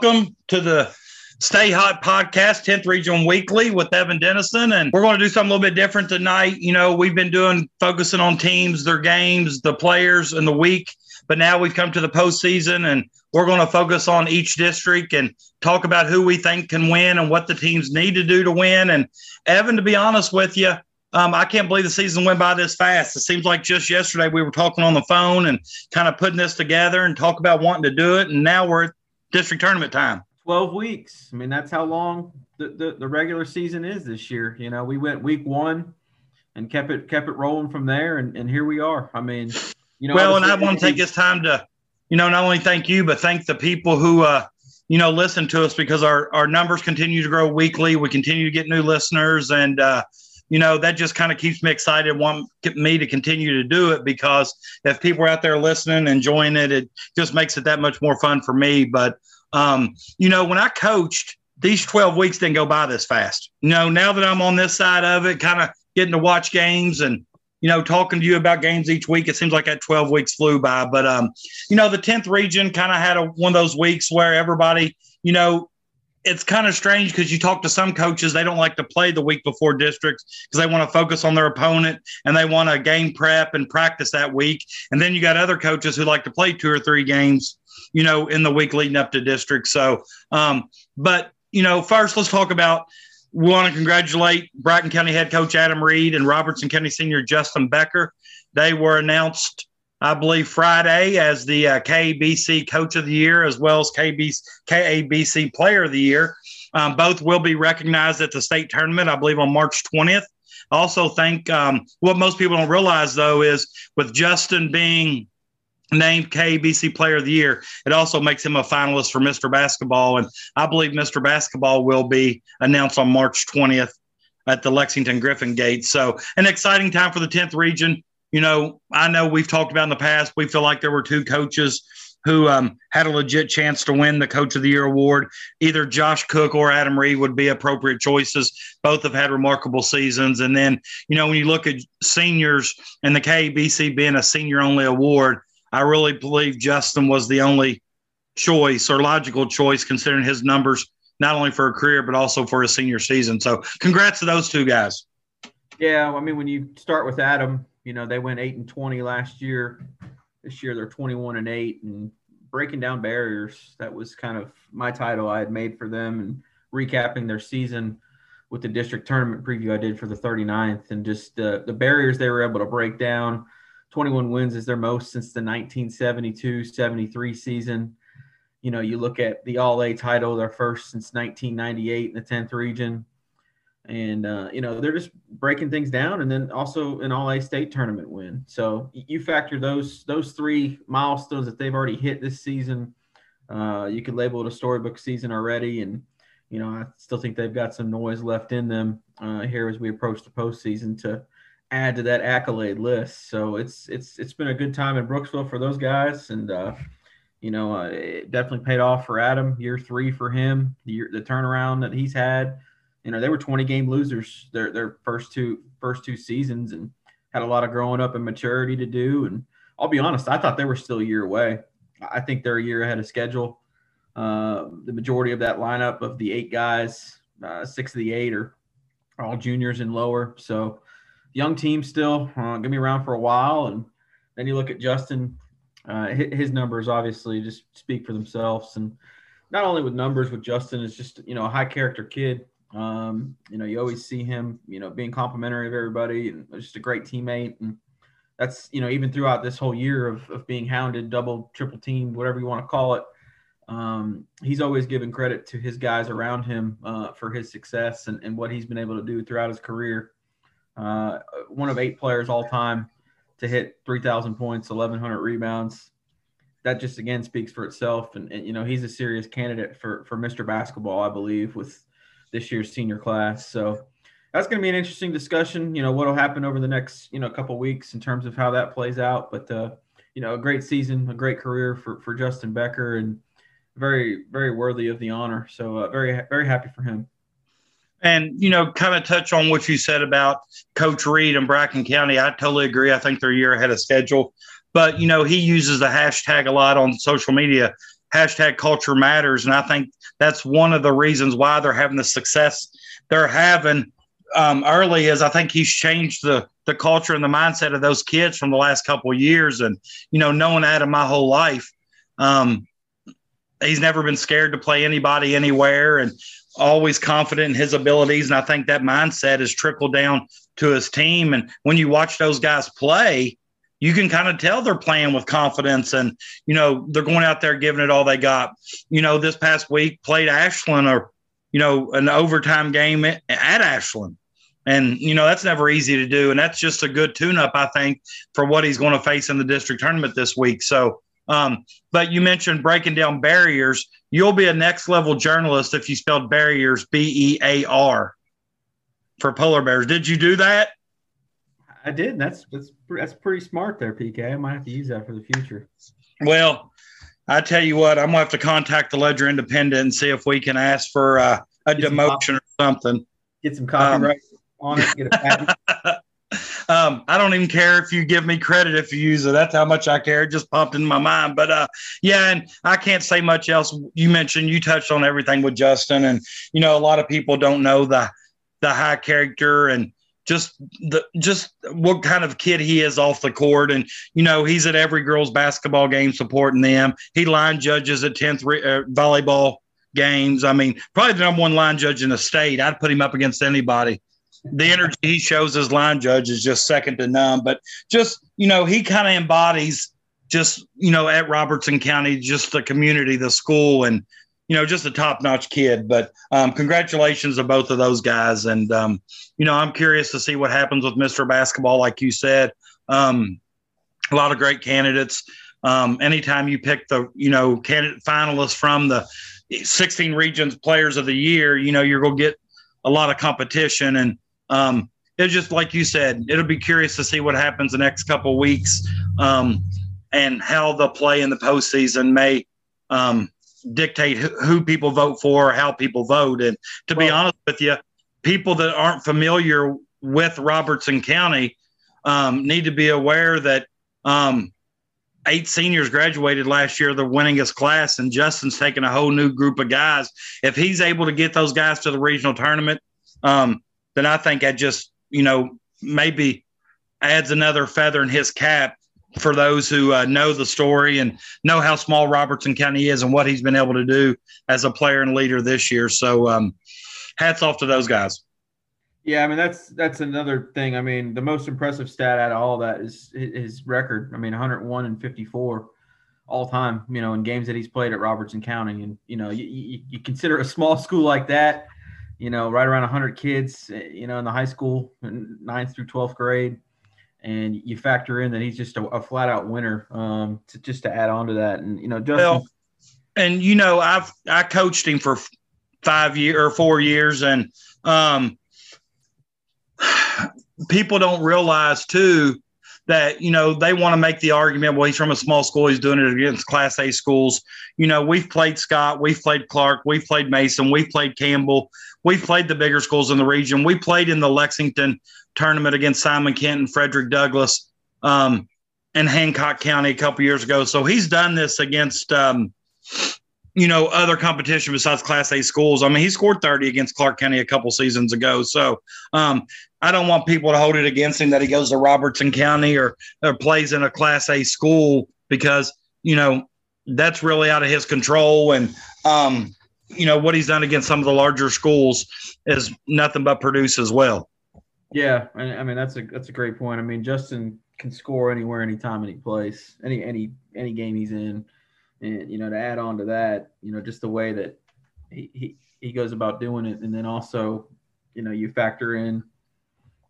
Welcome to the Stay Hot podcast, 10th Region Weekly with Evan Dennison. And we're going to do something a little bit different tonight. You know, we've been doing focusing on teams, their games, the players, and the week. But now we've come to the postseason and we're going to focus on each district and talk about who we think can win and what the teams need to do to win. And Evan, to be honest with you, um, I can't believe the season went by this fast. It seems like just yesterday we were talking on the phone and kind of putting this together and talk about wanting to do it. And now we're district tournament time. 12 weeks. I mean, that's how long the, the, the, regular season is this year. You know, we went week one and kept it kept it rolling from there, and, and here we are. I mean, you know. Well, and I want to take this time to, you know, not only thank you, but thank the people who, uh, you know, listen to us because our our numbers continue to grow weekly. We continue to get new listeners, and uh, you know that just kind of keeps me excited want me to continue to do it because if people are out there listening enjoying it it just makes it that much more fun for me but um, you know, when I coached, these 12 weeks didn't go by this fast. You know, now that I'm on this side of it, kind of getting to watch games and, you know, talking to you about games each week, it seems like that 12 weeks flew by. But, um, you know, the 10th region kind of had a, one of those weeks where everybody, you know, it's kind of strange because you talk to some coaches, they don't like to play the week before districts because they want to focus on their opponent and they want to game prep and practice that week. And then you got other coaches who like to play two or three games you know, in the week leading up to district. So, um, but you know, first let's talk about. We want to congratulate Bracken County head coach Adam Reed and Robertson County senior Justin Becker. They were announced, I believe, Friday as the uh, KBC Coach of the Year as well as KBC, KABC Player of the Year. Um, both will be recognized at the state tournament, I believe, on March 20th. I also think um, what most people don't realize, though, is with Justin being named KBC Player of the Year. It also makes him a finalist for Mr. Basketball, and I believe Mr. Basketball will be announced on March 20th at the Lexington Griffin Gate. So, an exciting time for the 10th region. You know, I know we've talked about in the past. We feel like there were two coaches who um, had a legit chance to win the Coach of the Year award. Either Josh Cook or Adam Reed would be appropriate choices. Both have had remarkable seasons. And then, you know, when you look at seniors and the KBC being a senior only award, I really believe Justin was the only choice or logical choice considering his numbers, not only for a career, but also for a senior season. So congrats to those two guys. Yeah. I mean, when you start with Adam, you know, they went eight and 20 last year. This year they're 21 and eight and breaking down barriers. That was kind of my title I had made for them and recapping their season with the district tournament preview I did for the 39th and just uh, the barriers they were able to break down – 21 wins is their most since the 1972 73 season. You know, you look at the All A title, their first since 1998 in the 10th region. And, uh, you know, they're just breaking things down and then also an All A state tournament win. So you factor those those three milestones that they've already hit this season. Uh, you could label it a storybook season already. And, you know, I still think they've got some noise left in them uh, here as we approach the postseason to add to that accolade list. So it's it's it's been a good time in Brooksville for those guys, and uh, you know uh, it definitely paid off for Adam. Year three for him, the year, the turnaround that he's had. You know they were 20 game losers their their first two first two seasons, and had a lot of growing up and maturity to do. And I'll be honest, I thought they were still a year away. I think they're a year ahead of schedule. Uh, the majority of that lineup of the eight guys, uh, six of the eight are, all juniors and lower. So young team still, uh, gonna be around for a while. And then you look at Justin, uh, his numbers obviously just speak for themselves. And not only with numbers, with Justin is just you know a high character kid. Um, you know, you always see him, you know, being complimentary of everybody and just a great teammate. And that's, you know, even throughout this whole year of, of being hounded, double, triple team, whatever you want to call it. Um, he's always given credit to his guys around him uh, for his success and, and what he's been able to do throughout his career uh, one of eight players all time to hit 3,000 points, 1,100 rebounds. That just again speaks for itself. And, and, you know, he's a serious candidate for, for Mr. Basketball, I believe, with this year's senior class. So that's going to be an interesting discussion. You know, what'll happen over the next, you know, couple weeks in terms of how that plays out. But, uh, you know, a great season, a great career for, for Justin Becker and very, very worthy of the honor. So uh, very, very happy for him. And, you know, kind of touch on what you said about Coach Reed and Bracken County. I totally agree. I think they're a year ahead of schedule. But, you know, he uses the hashtag a lot on social media hashtag culture matters. And I think that's one of the reasons why they're having the success they're having um, early is I think he's changed the the culture and the mindset of those kids from the last couple of years. And you know, knowing Adam my whole life, um, he's never been scared to play anybody anywhere, and always confident in his abilities. And I think that mindset has trickled down to his team. And when you watch those guys play, you can kind of tell they're playing with confidence and you know they're going out there giving it all they got. You know this past week played ashland or you know an overtime game at, ashland. And you know that's never easy to do and that's just a good tune up i think for what he's going to face in the district tournament this week. So um, but you mentioned breaking down barriers. You'll be a next level journalist if you spelled barriers b-e-a-r for polar bears. Did you do that? I did. That's that's that's pretty smart there, PK. I might have to use that for the future. Well, I tell you what, I'm gonna have to contact the Ledger Independent and see if we can ask for uh, a get demotion or something. Get some copyright um, on it. Get a patent. um, I don't even care if you give me credit if you use it. That's how much I care. It just popped in my mind. But uh, yeah, and I can't say much else. You mentioned you touched on everything with Justin, and you know a lot of people don't know the the high character and just the just what kind of kid he is off the court. And you know he's at every girls basketball game supporting them. He line judges at 10th re- uh, volleyball games. I mean probably the number one line judge in the state. I'd put him up against anybody. The energy he shows as line judge is just second to none. But just you know he kind of embodies just you know at robertson county just the community the school. And you know, just a top notch kid. But um, congratulations to both of those guys. And, um, you know, I'm curious to see what happens with Mr. Basketball, like you said. Um, a lot of great candidates. Um, anytime you pick the, you know, candidate finalists from the 16 regions players of the year, you know, you're going to get a lot of competition. And um, it's just like you said, it'll be curious to see what happens the next couple weeks um, and how the play in the postseason may dictate who people vote for, how people vote. And to well, be honest with you, people that aren't familiar with Robertson County um, need to be aware that um, eight seniors graduated last year, the winningest class, and Justin's taking a whole new group of guys. If he's able to get those guys to the regional tournament, um, then I think that just, you know, maybe adds another feather in his cap for those who uh, know the story and know how small Robertson County is and what he's been able to do as a player and leader this year. So, um, hats off to those guys. Yeah, I mean that's that's another thing. I mean, the most impressive stat out of all that is his record. I mean, 101 and 54 all time. You know, in games that he's played at Robertson County, and you know, you, you, you consider a small school like that. You know, right around 100 kids. You know, in the high school, ninth through 12th grade and you factor in that he's just a, a flat out winner. Um, to just to add on to that, and you know, Justin. Well, and you know, I've I coached him for five year or four years, and um, people don't realize too that you know they want to make the argument well he's from a small school he's doing it against class a schools you know we've played scott we've played clark we've played mason we've played campbell we've played the bigger schools in the region we played in the lexington tournament against Simon Kenton and Frederick Douglass um, in Hancock County a couple years ago. So he's done this against, um, you know, other competition besides Class A schools. I mean, he scored 30 against Clark County a couple seasons ago. So um, I don't want people to hold it against him that he goes to Robertson County or, or plays in a Class A school because, you know, that's really out of his control. And, um, you know, what he's done against some of the larger schools is nothing but produce as well. Yeah, I mean that's a that's a great point. I mean Justin can score anywhere, anytime, any place, any any any game he's in, and you know to add on to that, you know just the way that he he, he goes about doing it, and then also, you know, you factor in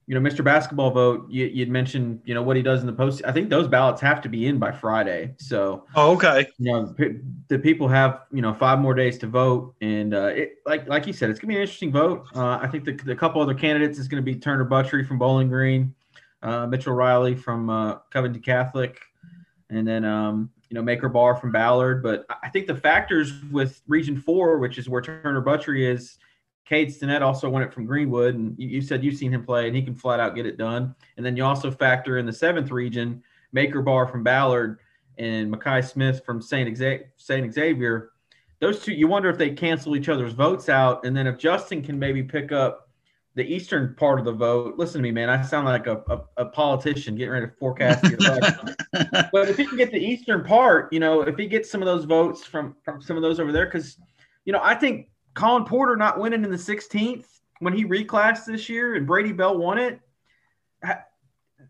you know, Mr. Basketball vote, you, you'd mentioned, you know, what he does in the post. I think those ballots have to be in by Friday. So, oh, okay. You know, the people have, you know, five more days to vote. And uh, it, like, like you said, it's going to be an interesting vote. Uh, I think the, the couple other candidates is going to be Turner Buttrey from Bowling Green, uh, Mitchell Riley from uh, Covington Catholic, and then, um, you know, Maker Bar from Ballard. But I think the factors with Region 4, which is where Turner Buttrey is, Cade Stinnett also won it from Greenwood, and you, you, said you've seen him play, and he can flat out get it done. And then you also factor in the seventh region, Maker Bar from Ballard, and Makai Smith from Saint Xavier. Those two, you wonder if they cancel each other's votes out, and then if Justin can maybe pick up the eastern part of the vote. Listen to me, man. I sound like a, a, a politician getting ready to forecast the election. but if he can get the eastern part, you know, if he gets some of those votes from from some of those over there, because you know, I think Colin Porter not winning in the 16th when he reclassed this year and Brady Bell won it.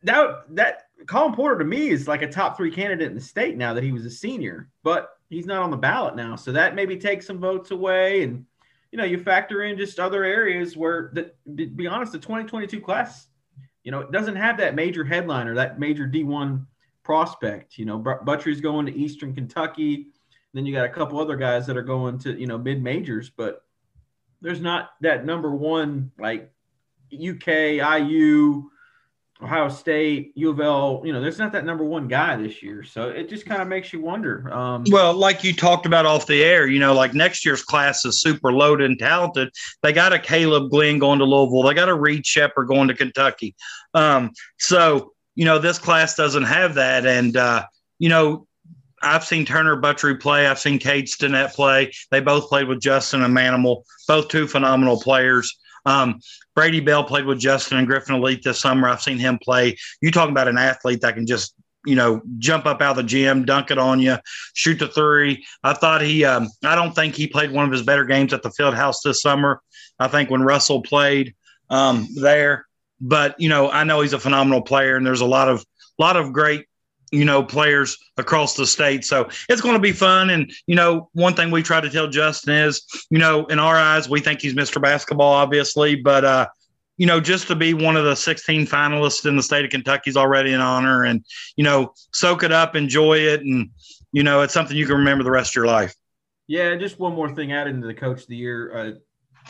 That that Colin Porter to me is like a top three candidate in the state now that he was a senior, but he's not on the ballot now. So that maybe takes some votes away. And, you know, you factor in just other areas where, the, to be honest, the 2022 class, you know, it doesn't have that major headliner, that major D1 prospect. You know, Buttrey's going to Eastern Kentucky. Then you got a couple other guys that are going to, you know, mid majors, but there's not that number one like UK, IU, Ohio State, U of L, you know, there's not that number one guy this year. So it just kind of makes you wonder. Um, well, like you talked about off the air, you know, like next year's class is super loaded and talented. They got a Kaleb Glenn going to Louisville. They got a Reed Sheppard going to Kentucky. Um, so, you know, this class doesn't have that. And, uh, you know, I've seen Turner Buttrey play. I've seen Cade Stinnett play. They both played with Justin and Manimal, both two phenomenal players. Um, Brady Bell played with Justin and Griffin Elite this summer. I've seen him play. You talking about an athlete that can just you know, jump up out of the gym, dunk it on you, shoot the three. I thought he, um, I don't think he played one of his better games at the field house this summer. I think when Russell played um, there, but you know, I know he's a phenomenal player, and there's a lot of, lot of great you know, players across the state. So it's going to be fun. And, you know, one thing we try to tell Justin is, you know, in our eyes, we think he's Mr. Basketball, obviously, but, uh, you know, just to be one of the 16 finalists in the state of Kentucky is already an honor. And, you know, soak it up, enjoy it. And, you know, it's something you can remember the rest of your life. Yeah. Just one more thing added into the coach of the year. Uh,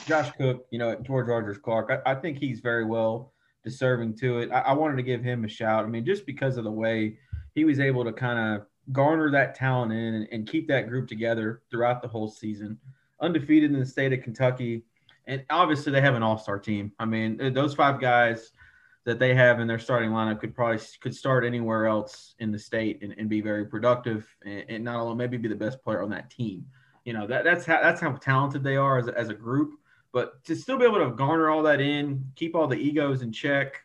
Josh Cook, you know, at George Rogers Clark, I, I, think he's very well deserving to it. I, I wanted to give him a shout. I mean, just because of the way he was able to kind of garner that talent in and, and, keep that group together throughout the whole season. Undefeated in the state of Kentucky. And obviously, they have an all star team. I mean, those five guys that they have in their starting lineup could probably could start anywhere else in the state and, and be very productive and, and, not only maybe be the best player on that team. You know that that's how that's how talented they are as a, as a group. But to still be able to garner all that in, keep all the egos in check,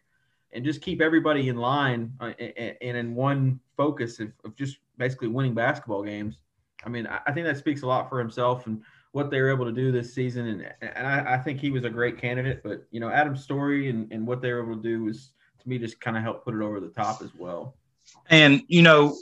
and just keep everybody in line uh, and, in one focus of, just basically winning basketball games. I mean, I, think that speaks a lot for himself and what they were able to do this season. And, and I, I think he was a great candidate. But, you know, Adam's story and, and what they were able to do was, to me, just kind of helped put it over the top as well. And, you know,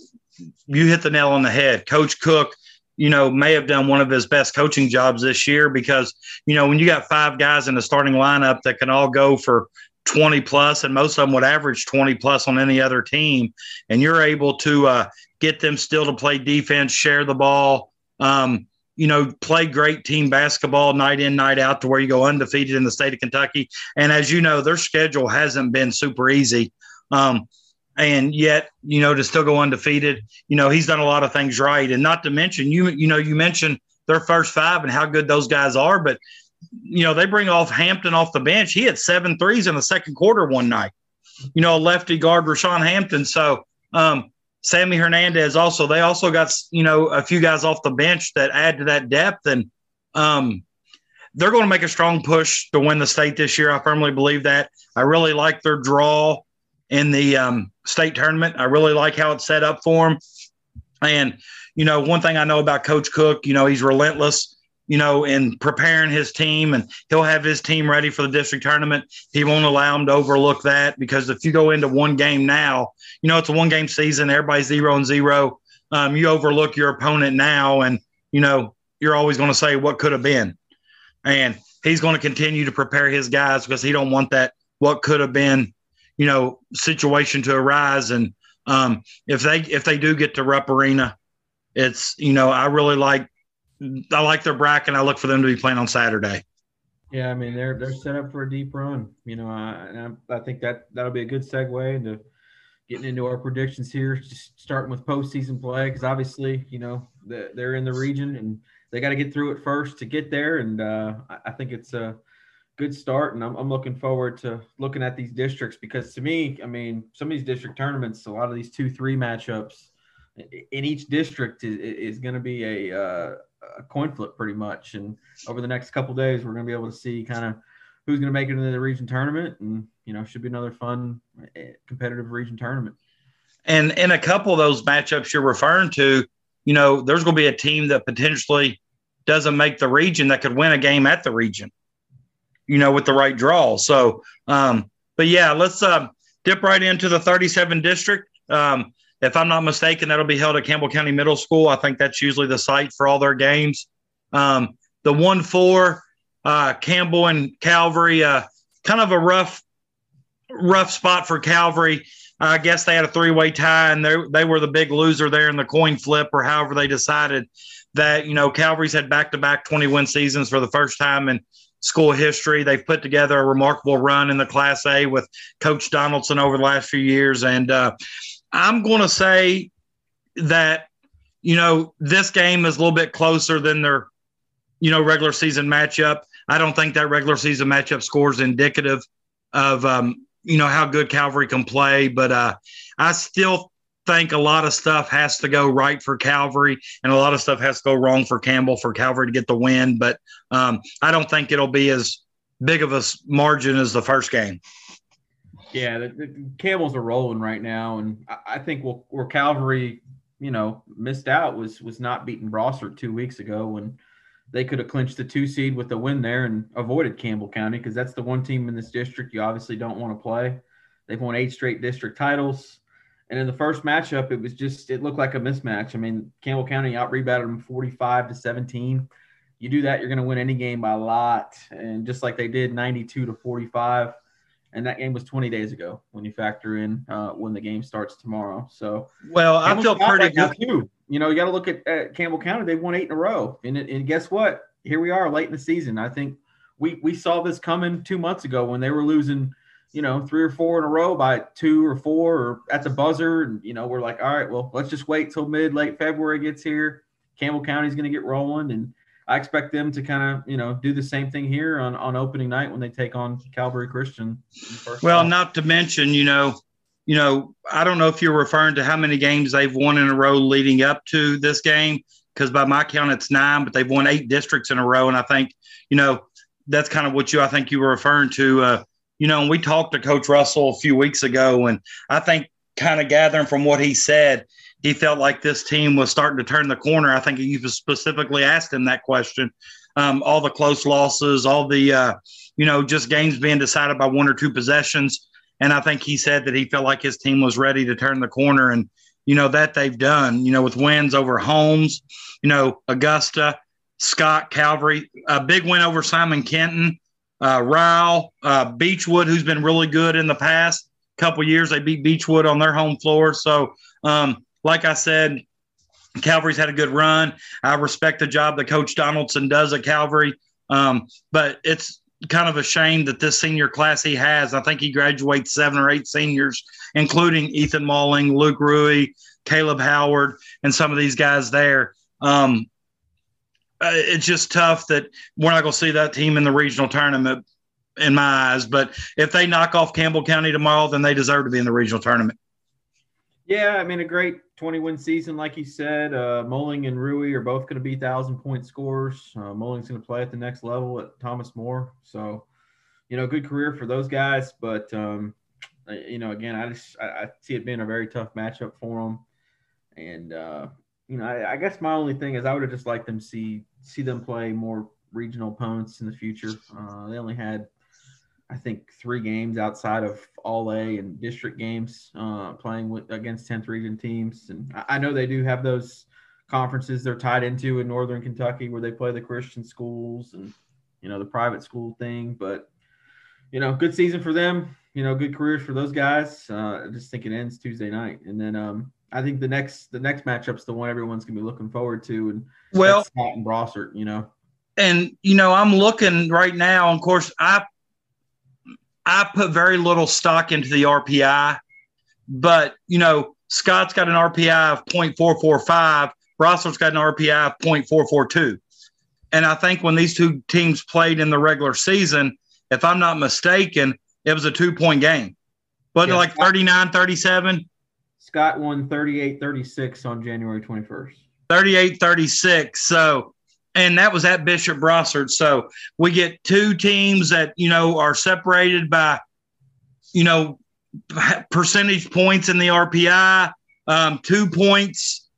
you hit the nail on the head. Coach Cook, you know, may have done one of his best coaching jobs this year because, you know, when you got five guys in the starting lineup that can all go for 20 plus, and most of them would average 20 plus on any other team. And you're able to uh, get them still to play defense, share the ball, um, you know, play great team basketball night in, night out to where you go undefeated in the state of Kentucky. And as you know, their schedule hasn't been super easy. Um, and yet, you know, to still go undefeated, you know, he's done a lot of things right. And not to mention, you, you know, you mentioned their first five and how good those guys are, but you know, they bring off Hampton off the bench. He had seven threes in the second quarter one night. You know, lefty guard Rashawn Hampton. So um, Sammy Hernandez also. They also got you know a few guys off the bench that add to that depth, and um, they're going to make a strong push to win the state this year. I firmly believe that. I really like their draw in the um, state tournament. I really like how it's set up for them. And you know, one thing I know about Coach Cook, you know, he's relentless you know, in preparing his team, and he'll have his team ready for the district tournament. He won't allow them to overlook that because if you go into one game now, you know, it's a one game season, everybody's zero and zero. Um, you overlook your opponent now, and, you know, you're always going to say what could have been. And he's going to continue to prepare his guys because he don't want that what could have been, you know, situation to arise. And um, if they if they do get to Rupp Arena, it's you know I really like I like their bracket. And I look for them to be playing on Saturday. Yeah, I mean they're they're set up for a deep run. You know, I, I think that that'll be a good segue into getting into our predictions here. Just starting with postseason play because obviously you know they're in the region and they got to get through it first to get there. And uh, I think it's a good start, and I'm, I'm looking forward to looking at these districts because to me, I mean, some of these district tournaments, a lot of these two three matchups in each district is, is going to be a, uh, a coin flip pretty much. And over the next couple days, we're going to be able to see kind of who's going to make it into the region tournament, and you know, should be another fun, eh, competitive region tournament. And in a couple of those matchups you're referring to, you know, there's going to be a team that potentially doesn't make the region that could win a game at the region, you know, with the right draw. So, um, but yeah, let's uh, dip right into the 37 district. Um, if I'm not mistaken, that'll be held at Campbell County Middle School. I think that's usually the site for all their games. Um, the one four, uh, Campbell and Calvary, uh, kind of a rough, rough spot for Calvary. I guess they had a three way tie, and they were the big loser there in the coin flip, or however they decided that you know Calvary's had back to back 20 win seasons for the first time in school history. They've put together a remarkable run in the Class A with Coach Donaldson over the last few years, and uh, I'm going to say that you know this game is a little bit closer than their you know regular season matchup. I don't think that regular season matchup score is indicative of um, you know how good Calvary can play, but uh, I still think a lot of stuff has to go right for Calvary, and a lot of stuff has to go wrong for Campbell for Calvary to get the win. But um, I don't think it'll be as big of a margin as the first game. Yeah, the, the Camels are rolling right now, and I, I think we'll, where Calvary, you know, missed out was was not beating Brossart two weeks ago when they could have clinched the two seed with the win there and avoided Campbell County because that's the one team in this district you obviously don't want to play. They've won eight straight district titles. And in the first matchup, it was just it looked like a mismatch. I mean, Campbell County out rebounded them 45 to 17. You do that, you're going to win any game by a lot. And just like they did 92 to 45 and that game was 20 days ago when you factor in uh, when the game starts tomorrow. So, well, I feel pretty good too. You know, you got to look at, at, Campbell County; they've won eight in a row, and, and guess what? Here we are, late in the season. I think we we saw this coming two months ago when they were losing, you know, three or four in a row by two or four or at the buzzer, and you know, we're like, all right, well, let's just wait till mid late February gets here. Campbell County's going to get rolling, and I expect them to kind of, you know, do the same thing here on, on opening night when they take on Calvary Christian. Well, not to mention, you know, you know, I don't know if you're referring to how many games they've won in a row leading up to this game, because by my count it's nine, but they've won eight districts in a row, and I think, you know, that's kind of what you I think you were referring to. Uh, you know, and we talked to Coach Russell a few weeks ago, and I think kind of gathering from what he said, he felt like this team was starting to turn the corner. I think you specifically asked him that question. Um, all the close losses, all the, uh, you know, just games being decided by one or two possessions. And I think he said that he felt like his team was ready to turn the corner. And, you know, that they've done, you know, with wins over Holmes, you know, Augusta, Scott, Calvary, a big win over Simon Kenton, uh, Ryle, uh, Beechwood, who's been really good in the past couple years. They beat Beechwood on their home floor. So, um, like I said, Calvary's had a good run. I respect the job that Coach Donaldson does at Calvary, um, but it's kind of a shame that this senior class he has. I think he graduates seven or eight seniors, including Ethan Malling, Luke Rui, Caleb Howard, and some of these guys there. Um, uh, it's just tough that we're not going to see that team in the regional tournament in my eyes. But if they knock off Campbell County tomorrow, then they deserve to be in the regional tournament. Yeah, I mean, a great 20 win season, like you said. Uh, and Rui are both going to be thousand point scorers. Uh, going to play at the next level at Thomas More. So, you know, good career for those guys. But, um, you know, again, I just I, I, see it being a very tough matchup for them. And, uh, you know, I, I guess my only thing is I would have just liked them see see them play more regional opponents in the future. Uh, they only had – I think three games outside of all A and district games, uh, playing with against 10th region teams. And I, I, know they do have those conferences they're tied into in Northern Kentucky where they play the Christian schools and, you know, the private school thing. But, you know, good season for them, you know, good careers for those guys. Uh, I just think it ends Tuesday night. And then, um, I think the next the next matchup's the one everyone's gonna be looking forward to, and well, Scott and Brossart, you know. And you know, I'm looking right now. Of course, I I put very little stock into the RPI, but you know, Scott's got an RPI of 0.445, Russell's got an RPI of 0.442. And I think when these two teams played in the regular season, if I'm not mistaken, it was a two point game. Wasn't yeah, it like 39 37? Scott won 38-36 on January 21st. 38-36. So and that was at Bishop Brossart. So we get two teams that, you know, are separated by, you know, percentage points in the RPI, um, two points,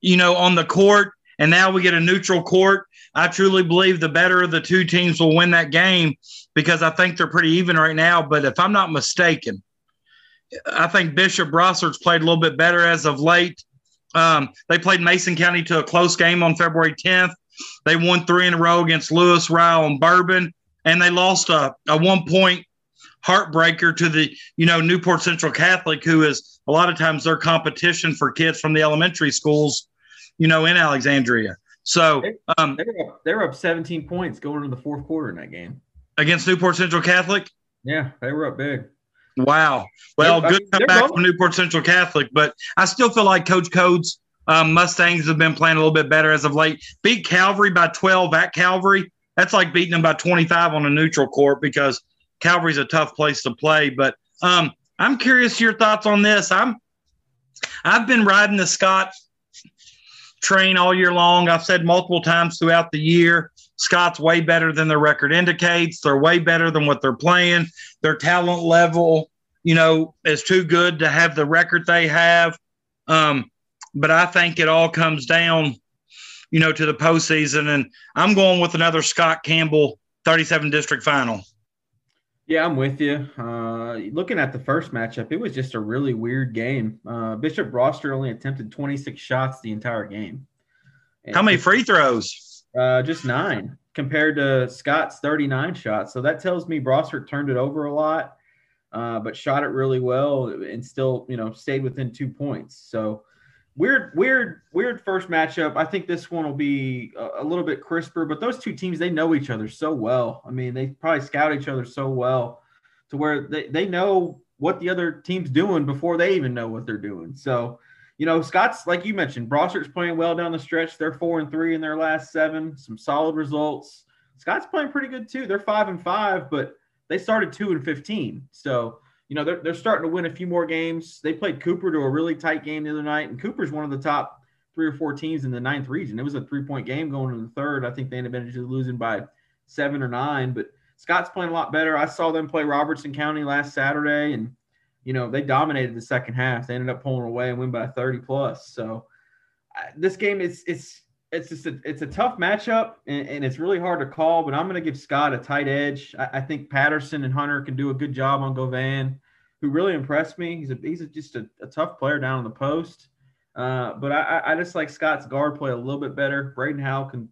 you know, on the court, and now we get a neutral court. I truly believe the better of the two teams will win that game because I think they're pretty even right now. But if I'm not mistaken, I think Bishop Brossart's played a little bit better as of late. Um, they played Mason County to a close game on February 10th. They won three in a row against Lewis, Ryle, and Bourbon, and they lost a, a one point heartbreaker to the you know Newport Central Catholic, who is a lot of times their competition for kids from the elementary schools, you know, in Alexandria. So um, they're, up, they were up 17 points going into the fourth quarter in that game against Newport Central Catholic. Yeah, they were up big. Wow. Well, good I mean, comeback from Newport Central Catholic, but I still feel like Coach Codes um, Mustangs have been playing a little bit better as of late. Beat Calvary by 12 at Calvary. That's like beating them by 25 on a neutral court because Calvary's a tough place to play. But um, I'm curious your thoughts on this. I'm I've been riding the Scott train all year long. I've said multiple times throughout the year, Scott's way better than their record indicates. They're way better than what they're playing. Their talent level, you know, is too good to have the record they have. Um, but I think it all comes down, you know, to the postseason. And I'm going with another Scott Campbell 37 district final. Yeah, I'm with you. Uh, looking at the first matchup, it was just a really weird game. Uh, Bishop Brossart only attempted 26 shots the entire game. And How many free throws? Uh, just nine compared to Scott's 39 shots. So that tells me Brossart turned it over a lot, uh, but shot it really well and still, you know, stayed within two points. So weird, weird, weird first matchup. I think this one will be a, a, little bit crisper, but those two teams they know each other so well. I mean, they probably scout each other so well to where they, they know what the other team's doing before they even know what they're doing. So, you know, Scott's like you mentioned, Brossart's playing well down the stretch. They're four and three in their last seven, some solid results. Scott's playing pretty good too. They're five and five, but they started two and fifteen. So you know, they're, they're starting to win a few more games. They played Cooper to a really tight game the other night, and Cooper's one of the top three or four teams in the ninth region. It was a three point game going into the third. I think they ended up losing by seven or nine, but Scott's playing a lot better. I saw them play Robertson County last Saturday, and you know they dominated the second half. They ended up pulling away and win by 30 plus. So this game is it's it's just a, it's a tough matchup and, and, it's really hard to call. But I'm going to give Scott a tight edge. I, I, think Patterson and Hunter can do a good job on Govan who really impressed me. He's a, he's a, just a, a, tough player down on the post. Uh, but I, I just like Scott's guard play a little bit better. Braden Howell can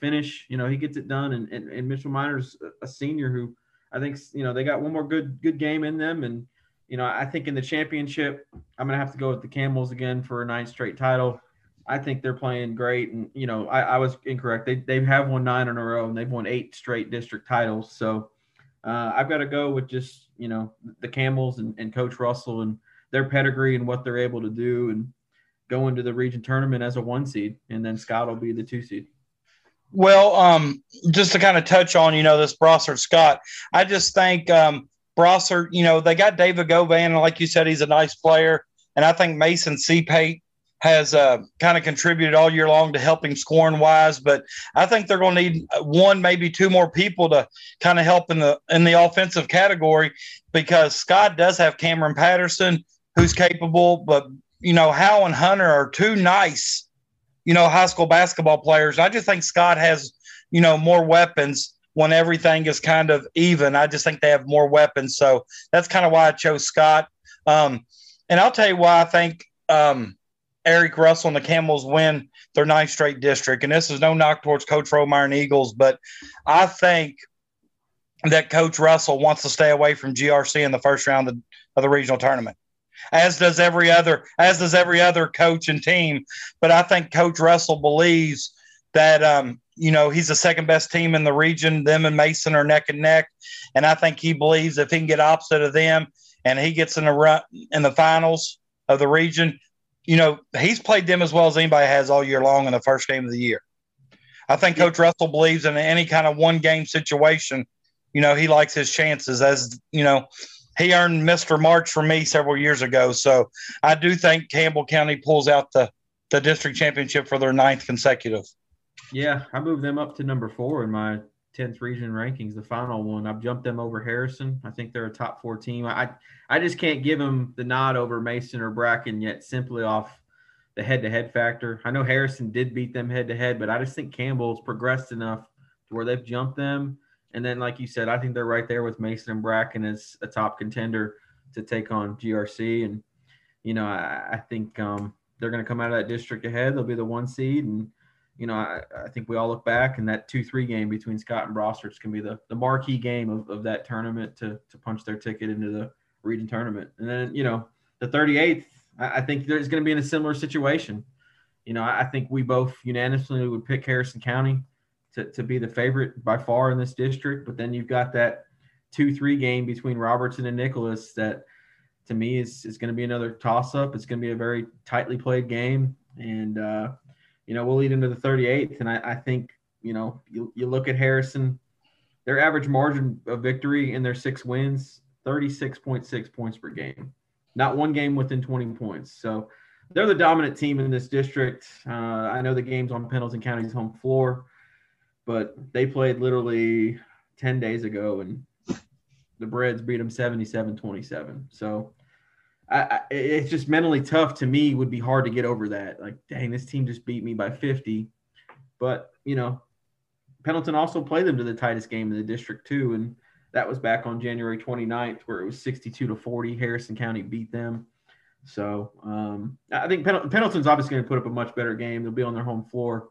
finish. You know, he gets it done. And, and, and Mitchell Miner's a senior who I think, you know, they got one more good good game in them. And, you know, I think in the championship, I'm going to have to go with the Camels again for a nine straight title. I think they're playing great. And, you know, I, I was incorrect. They, they have won nine in a row and they've won eight straight district titles. So, uh, I've got to go with just you know the Camels and, and Coach Russell and their pedigree and what they're able to do and go into the region tournament as a one seed, and then Scott will be the two seed. Well, um, just to kind of touch on, you know, this Brossart Scott, I just think um, Brossart, you know, they got David Govan, and like you said, he's a nice player. And I think Mason Seapate has uh, kind of contributed all year long to helping scoring wise. But I think they're going to need one, maybe two more people to kind of help in the in the offensive category because Scott does have Cameron Patterson who's capable, but you know Howell and Hunter are two nice, you know, high school basketball players. I just think Scott has you know more weapons when everything is kind of even. I just think they have more weapons, so that's kind of why I chose Scott. Um, and I'll tell you why I think. Um, Aric Russell and the Camels win their ninth straight district. And this is no knock towards Coach Romeyer and Eagles, but I think that Coach Russell wants to stay away from GRC in the first round of the, of the regional tournament, as does every other as does every other coach and team. But I think Coach Russell believes that um, you know he's the second best team in the region. Them and Mason are neck and neck, and I think he believes if he can get opposite of them and he gets in the run in the finals of the region, you know, he's played them as well as anybody has all year long in the first game of the year. I think Coach Russell believes in any kind of one game situation, you know, he likes his chances as, you know, he earned Mr. March for me several years ago. So I do think Campbell County pulls out the the district championship for their ninth consecutive. Yeah, I moved them up to number four in my 10th region rankings, the final one. I've jumped them over Harrison. I think they're a top four team. I I just can't give them the nod over Mason or Bracken yet, simply off the head-to-head factor. I know Harrison did beat them head-to-head, but I just think Campbell's progressed enough to where they've jumped them. And then, like you said, I think they're right there with Mason and Bracken as a top contender to take on GRC. And you know, I, I think um, they're going to come out of that district ahead. They'll be the one seed and you know, I, I think we all look back and that two three game between Scott and Brossart's can be the, the marquee game of, of that tournament to to punch their ticket into the region tournament. And then, you know, the 38th, I, I think there's going to be in a similar situation. You know, I, I think we both unanimously would pick Harrison County to, to be the favorite by far in this district. But then you've got that two three game between Robertson and Nicholas that to me is, is going to be another toss up. It's going to be a very tightly played game. And, uh, you know, we'll lead into the 38th. And I, I think, you know, you, you look at Harrison, their average margin of victory in their six wins, 36.6 points per game. Not one game within 20 points. So they're the dominant team in this district. Uh, I know the game's on Pendleton County's home floor, but they played literally 10 days ago and the Breds beat them 77 27. So I, I, it's just mentally tough to me. Would be hard to get over that. Like, dang, this team just beat me by 50. But you know, Pendleton also played them to the tightest game in the district too, and that was back on January 29th, where it was 62 to 40. Harrison County beat them. So um, I think Pendleton's obviously going to put up a much better game. They'll be on their home floor,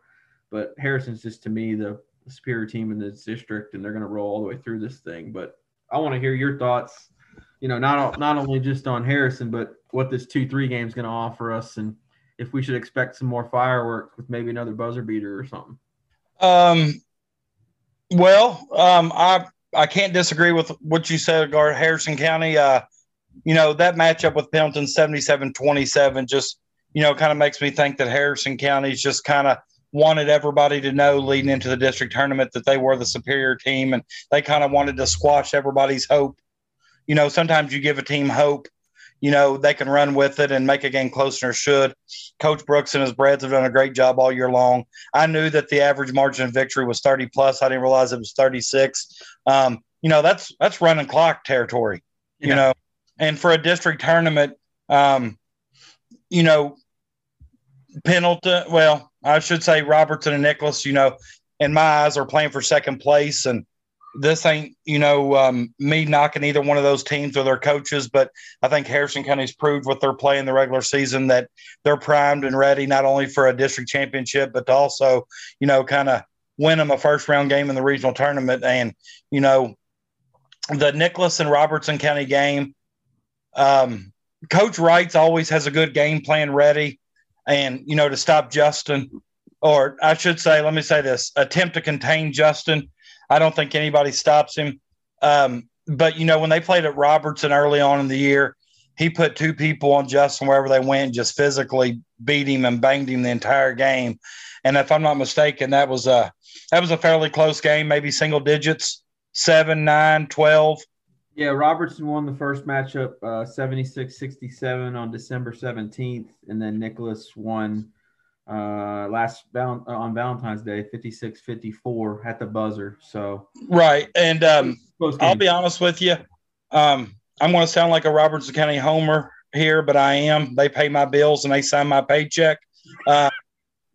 but Harrison's just to me the superior team in this district, and they're going to roll all the way through this thing. But I want to hear your thoughts you know, not not only just on Harrison, but what this two three game is going to offer us, and if we should expect some more fireworks with maybe another buzzer beater or something. Um, well, um, I I can't disagree with what you said regarding Harrison County. Uh, you know that matchup with Pendleton 77-27 just you know kind of makes me think that Harrison County's just kind of wanted everybody to know leading into the district tournament that they were the superior team and they kind of wanted to squash everybody's hope you know, sometimes you give a team hope, you know, they can run with it and make a game closer or should. Coach Brooks and his Breds have done a great job all year long. I knew that the average margin of victory was 30 plus. I didn't realize it was 36. Um, you know, that's that's running clock territory, yeah. you know. And for a district tournament, um, you know, Pendleton, well, I should say Robertson and Nicholas, you know, in my eyes are playing for second place. And this ain't you know um, me knocking either one of those teams or their coaches, but I think Harrison County's proved what they're playing the regular season that they're primed and ready not only for a district championship but to also you know kind of win them a first round game in the regional tournament. And you know the Nicholas and Robertson County game, um, Coach Wrights always has a good game plan ready, and you know to stop Justin. Or I should say, let me say this: attempt to contain Justin I don't think anybody stops him. Um, but you know, when they played at Robertson early on in the year, he put two people on Justin wherever they went, just physically beat him and banged him the entire game. And if I'm not mistaken, that was a that was a fairly close game, maybe single digits, seven, nine, 12. Yeah, Robertson won the first matchup uh, 76 67 on December 17th, and then Nicholas won uh last val- uh, on valentine's day 56 54 at the buzzer so. Right and um i'll be honest with you um i'm going to sound like a robertson county homer here but i am. They pay my bills and they sign my paycheck. Uh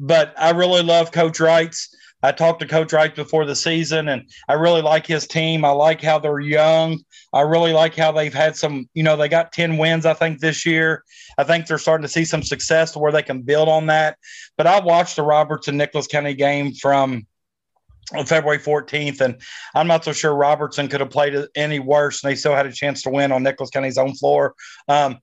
but i really love coach wrights I talked to Coach Wright before the season, and I really like his team. I like how they're young. I really like how they've had some, you know, they got 10 wins, I think, this year. I think they're starting to see some success to where they can build on that. But I watched the Robertson Nicholas County game from February 14th, and I'm not so sure Robertson could have played any worse, and they still had a chance to win on Nicholas County's own floor. Um,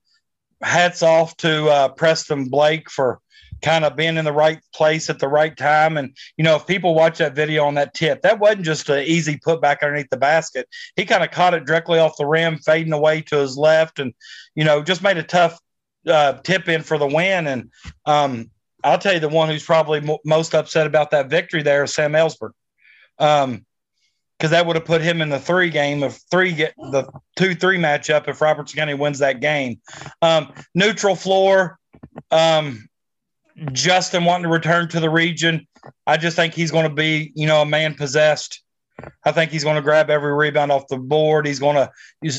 hats off to uh, Preston Blake for kind of being in the right place at the right time. And, you know, if people watch that video on that tip, that wasn't just an easy put back underneath the basket. He kind of caught it directly off the rim, fading away to his left, and, you know, just made a tough uh, tip in for the win. And um, I'll tell you, the one who's probably mo- most upset about that victory there is Sam Ellsberg. Um, because that would have put him in the three game of three get the two three matchup if Robertson County wins that game. Um, neutral floor. Um, Justin wanting to return to the region. I just think he's going to be, you know, a man possessed. I think he's going to grab every rebound off the board. He's going to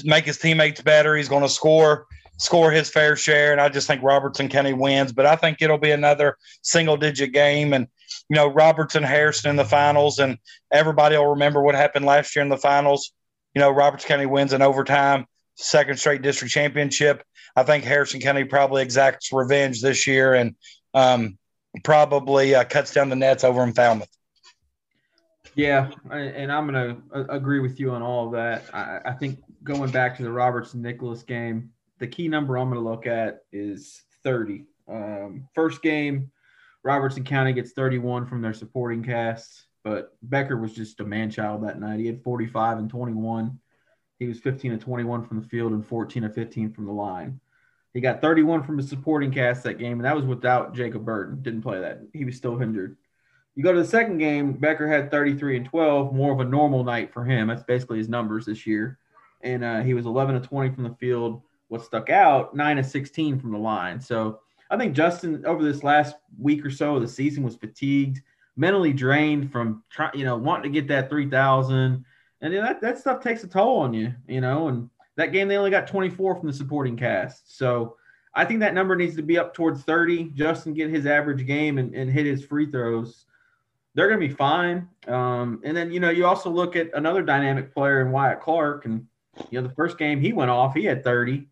make his teammates better. He's going to score score his fair share, and I just think Robertson County wins. But I think it'll be another single digit game, and you know Robertson Harrison in the finals, and everybody will remember what happened last year in the finals. You know, Robertson County wins in overtime, second straight district championship. I think Harrison County probably exacts revenge this year and um, probably uh, cuts down the nets over in Falmouth. Yeah, and I'm going to agree with you on all of that. I, I think going back to the Robertson Nicholas game, the key number I'm going to look at is 30. Um, first game, Robertson County gets 31 from their supporting cast, but Becker was just a man child that night. He had 45 and 21. He was 15 and 21 from the field and 14 and 15 from the line. He got 31 from his supporting cast that game, and that was without Jacob Burton. Didn't play that. He was still injured. You go to the second game, Becker had 33 and 12, more of a normal night for him. That's basically his numbers this year. And uh, he was 11 and 20 from the field. What stuck out, 9 and 16 from the line. So I think Justin, over this last week or so of the season, was fatigued, mentally drained from trying, you know, wanting to get that 3,000. And that, that stuff takes a toll on you, you know. And that game, they only got 24 from the supporting cast. So I think that number needs to be up towards 30. Justin get his average game and, and hit his free throws they're going to be fine. Um, and then, you know, you also look at another dynamic player in Wyatt Clark. And, you know, the first game he went off, he had 30.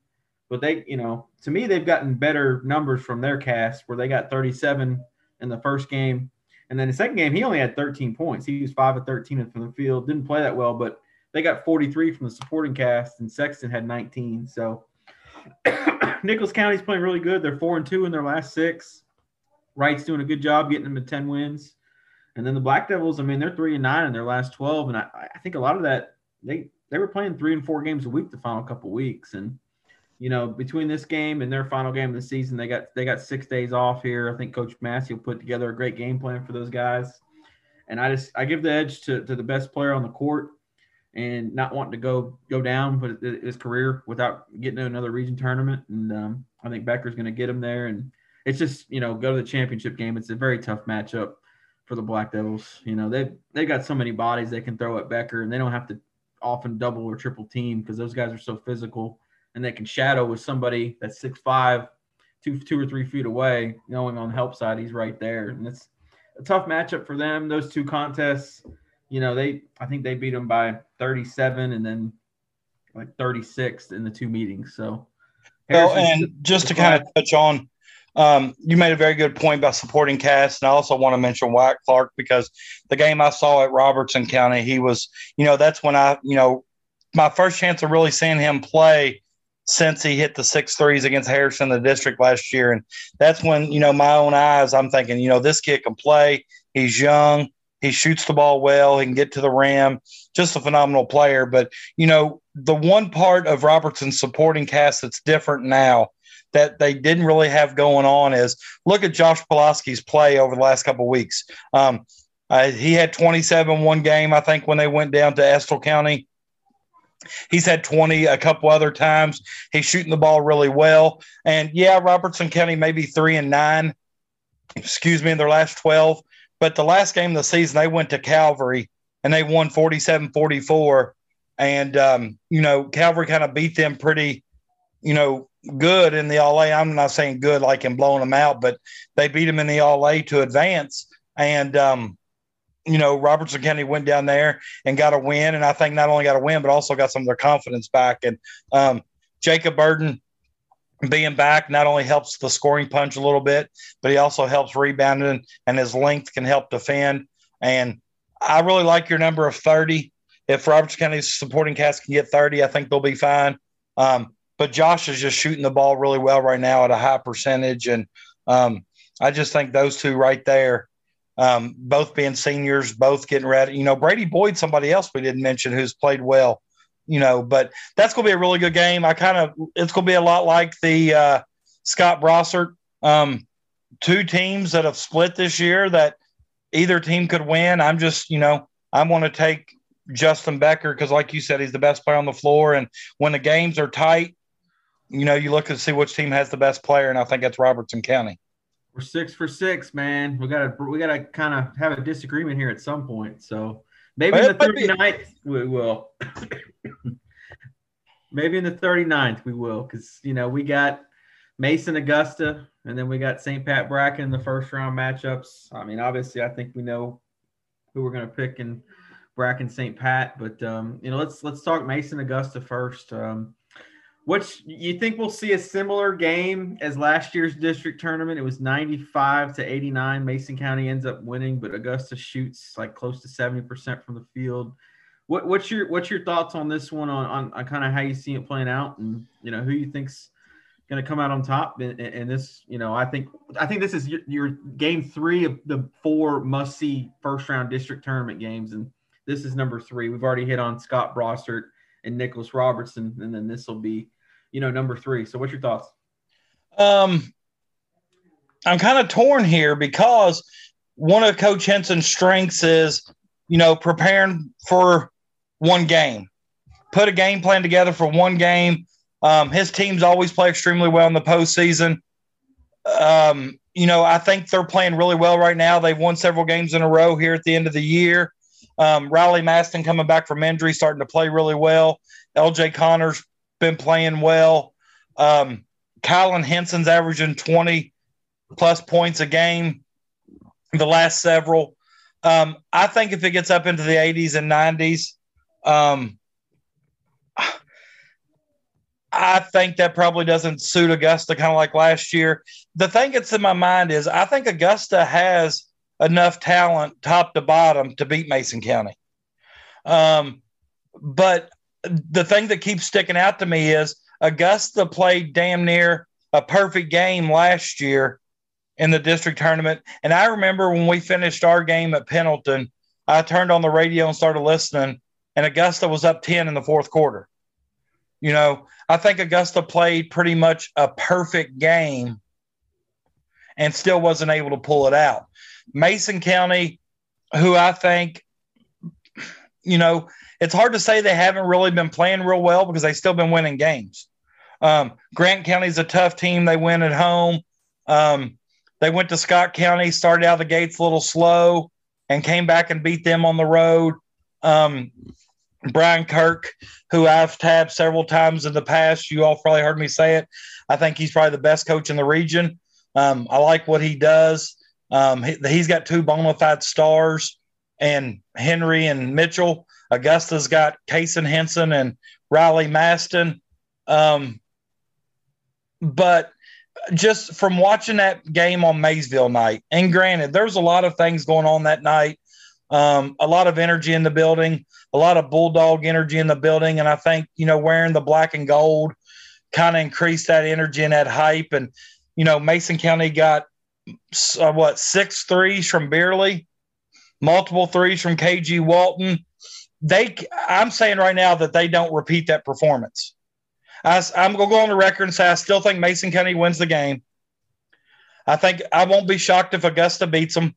But they, you know, to me, they've gotten better numbers from their cast where they got 37 in the first game. And then the second game, he only had 13 points. He was 5 of 13 from the field. Didn't play that well, but they got 43 from the supporting cast, and Sexton had 19. So Nicholas County's playing really good. They're 4 and 2 in their last six. Wright's doing a good job getting them to 10 wins. And then the Black Devils, I mean, they're three and nine in their last twelve, and I, I think a lot of that they they were playing three and four games a week the final couple weeks, and you know between this game and their final game of the season, they got they got six days off here. I think Coach Massey will put together a great game plan for those guys, and I just I give the edge to to the best player on the court, and not wanting to go go down but his career without getting to another region tournament, and um, I think Becker's going to get him there, and it's just you know go to the championship game. It's a very tough matchup for the Black Devils. You know, they they got so many bodies they can throw at Becker, and they don't have to often double or triple team because those guys are so physical, and they can shadow with somebody that's six five, two two or three feet away, knowing on the help side he's right there, and it's a tough matchup for them. Those two contests, you know, they I think they beat them by 37 and then like 36 in the two meetings. So. Well, and just to kind of touch on um, you made a very good point about supporting cast, and I also want to mention Wyatt Clark because the game I saw at Robertson County, he was, you know, that's when I, you know, my first chance of really seeing him play since he hit the six threes against Harrison the district last year, and that's when, you know, my own eyes, I'm thinking, you know, this kid can play. He's young. He shoots the ball well. He can get to the rim. Just a phenomenal player. But you know, the one part of Robertson's supporting cast that's different now that they didn't really have going on is look at Josh Pulaski's play over the last couple weeks. Um, uh, he had 27 one game, I think, when they went down to Estill County. He's had 20 a couple other times. He's shooting the ball really well. And yeah, Robertson County maybe three and nine, excuse me, in their last 12. But the last game of the season, they went to Calvary and they won 47 44. And, um, you know, Calvary kind of beat them pretty, you know, good in the All A. I'm not saying good like in blowing them out, but they beat them in the All A to advance. And, um, you know, Robertson County went down there and got a win. And I think not only got a win, but also got some of their confidence back. And um, Jacob Burton being back not only helps the scoring punch a little bit, but he also helps rebounding and his length can help defend. And I really like your number of 30. If Robertson County's supporting cast can get 30, I think they'll be fine. Um, but Josh is just shooting the ball really well right now at a high percentage. And um, I just think those two right there, um, both being seniors, both getting ready. You know, Brady Boyd, somebody else we didn't mention who's played well, you know, but that's going to be a really good game. I kind of, it's going to be a lot like the uh, Scott Brossart. Um, two teams that have split this year that either team could win. I'm just, you know, I want to take Justin Becker because, like you said, he's the best player on the floor. And when the games are tight, you know, you look and see which team has the best player, and I think that's Robertson County. We're six for six, man. We gotta we gotta kind of have a disagreement here at some point. So maybe in the 39th we will. maybe in the 39th we will, because you know we got Mason Augusta, and then we got St. Pat Bracken in the first round matchups. I mean, obviously, I think we know who we're gonna pick in Bracken St. Pat, but um, you know, let's let's talk Mason Augusta first. Um, which you think we'll see a similar game as last year's district tournament? It was 95 to 89. Mason County ends up winning, but Augusta shoots like close to 70% from the field. What, what's your what's your thoughts on this one on, on, on kind of how you see it playing out and you know who you think's going to come out on top and, in, this you know I think I think this is your, your game three of the four must see first round district tournament games and this is number three. We've already hit on Scott Brossart and Nicholas Robertson and then this will be you know, number three. So, what's your thoughts? Um, I'm kind of torn here because one of Coach Henson's strengths is, you know, preparing for one game. Put a game plan together for one game. Um, his teams always play extremely well in the postseason. Um, you know, I think they're playing really well right now. They've won several games in a row here at the end of the year. Um, Riley Maston coming back from injury, starting to play really well. LJ Connors been playing well. Um, Kylan Henson's averaging 20 plus points a game the last several. Um, I think if it gets up into the 80s and 90s, um, I think that probably doesn't suit Augusta, kind of like last year. The thing that's in my mind is I think Augusta has enough talent, top to bottom, to beat Mason County. Um, but the thing that keeps sticking out to me is Augusta played damn near a perfect game last year in the district tournament. And I remember when we finished our game at Pendleton, I turned on the radio and started listening, and Augusta was up 10 in the fourth quarter. You know, I think Augusta played pretty much a perfect game and still wasn't able to pull it out. Mason County, who I think, you know, it's hard to say they haven't really been playing real well because they've still been winning games. Um, Grant County's a tough team. They win at home. Um, they went to Scott County, started out the gates a little slow, and came back and beat them on the road. Um, Brian Kirk, who I've tabbed several times in the past, you all probably heard me say it. I think he's probably the best coach in the region. Um, I like what he does. Um, he, has got two bona fide stars, and Henry and Mitchell. Augusta's got Kason Henson and Riley Maston. Um, but just from watching that game on Maysville night, and granted, there's a lot of things going on that night, um, a lot of energy in the building, a lot of bulldog energy in the building, and I think you know wearing the black and gold kind of increased that energy and that hype. And you know, Mason County got uh, what six threes from Beerley, multiple threes from KG Walton. They, I'm saying right now that they don't repeat that performance. I, I'm going to go on the record and say I still think Mason County wins the game. I think I won't be shocked if Augusta beats them.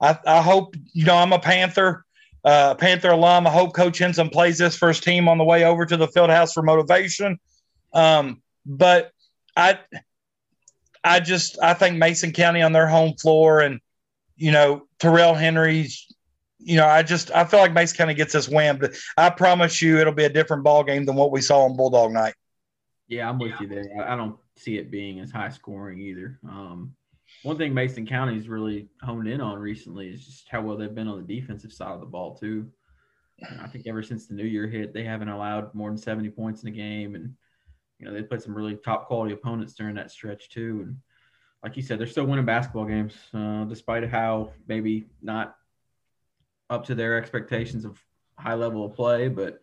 I, I hope, you know, I'm a Panther, uh, Panther alum. I hope Coach Henson plays this his team on the way over to the field house for motivation. Um, but I, I just, I think Mason County on their home floor and, you know, Terrell Henry's you know, I just I feel like Mason of gets this but I promise you it'll be a different ball game than what we saw on Bulldog night. Yeah, I'm with yeah. you there. I don't see it being as high scoring either. Um, one thing Mason County's really honed in on recently is just how well they've been on the defensive side of the ball too. I think ever since the new year hit, they haven't allowed more than 70 points in a game, and you know they played some really top quality opponents during that stretch too. And like you said, they're still winning basketball games, uh, despite how maybe not up to their expectations of high level of play. But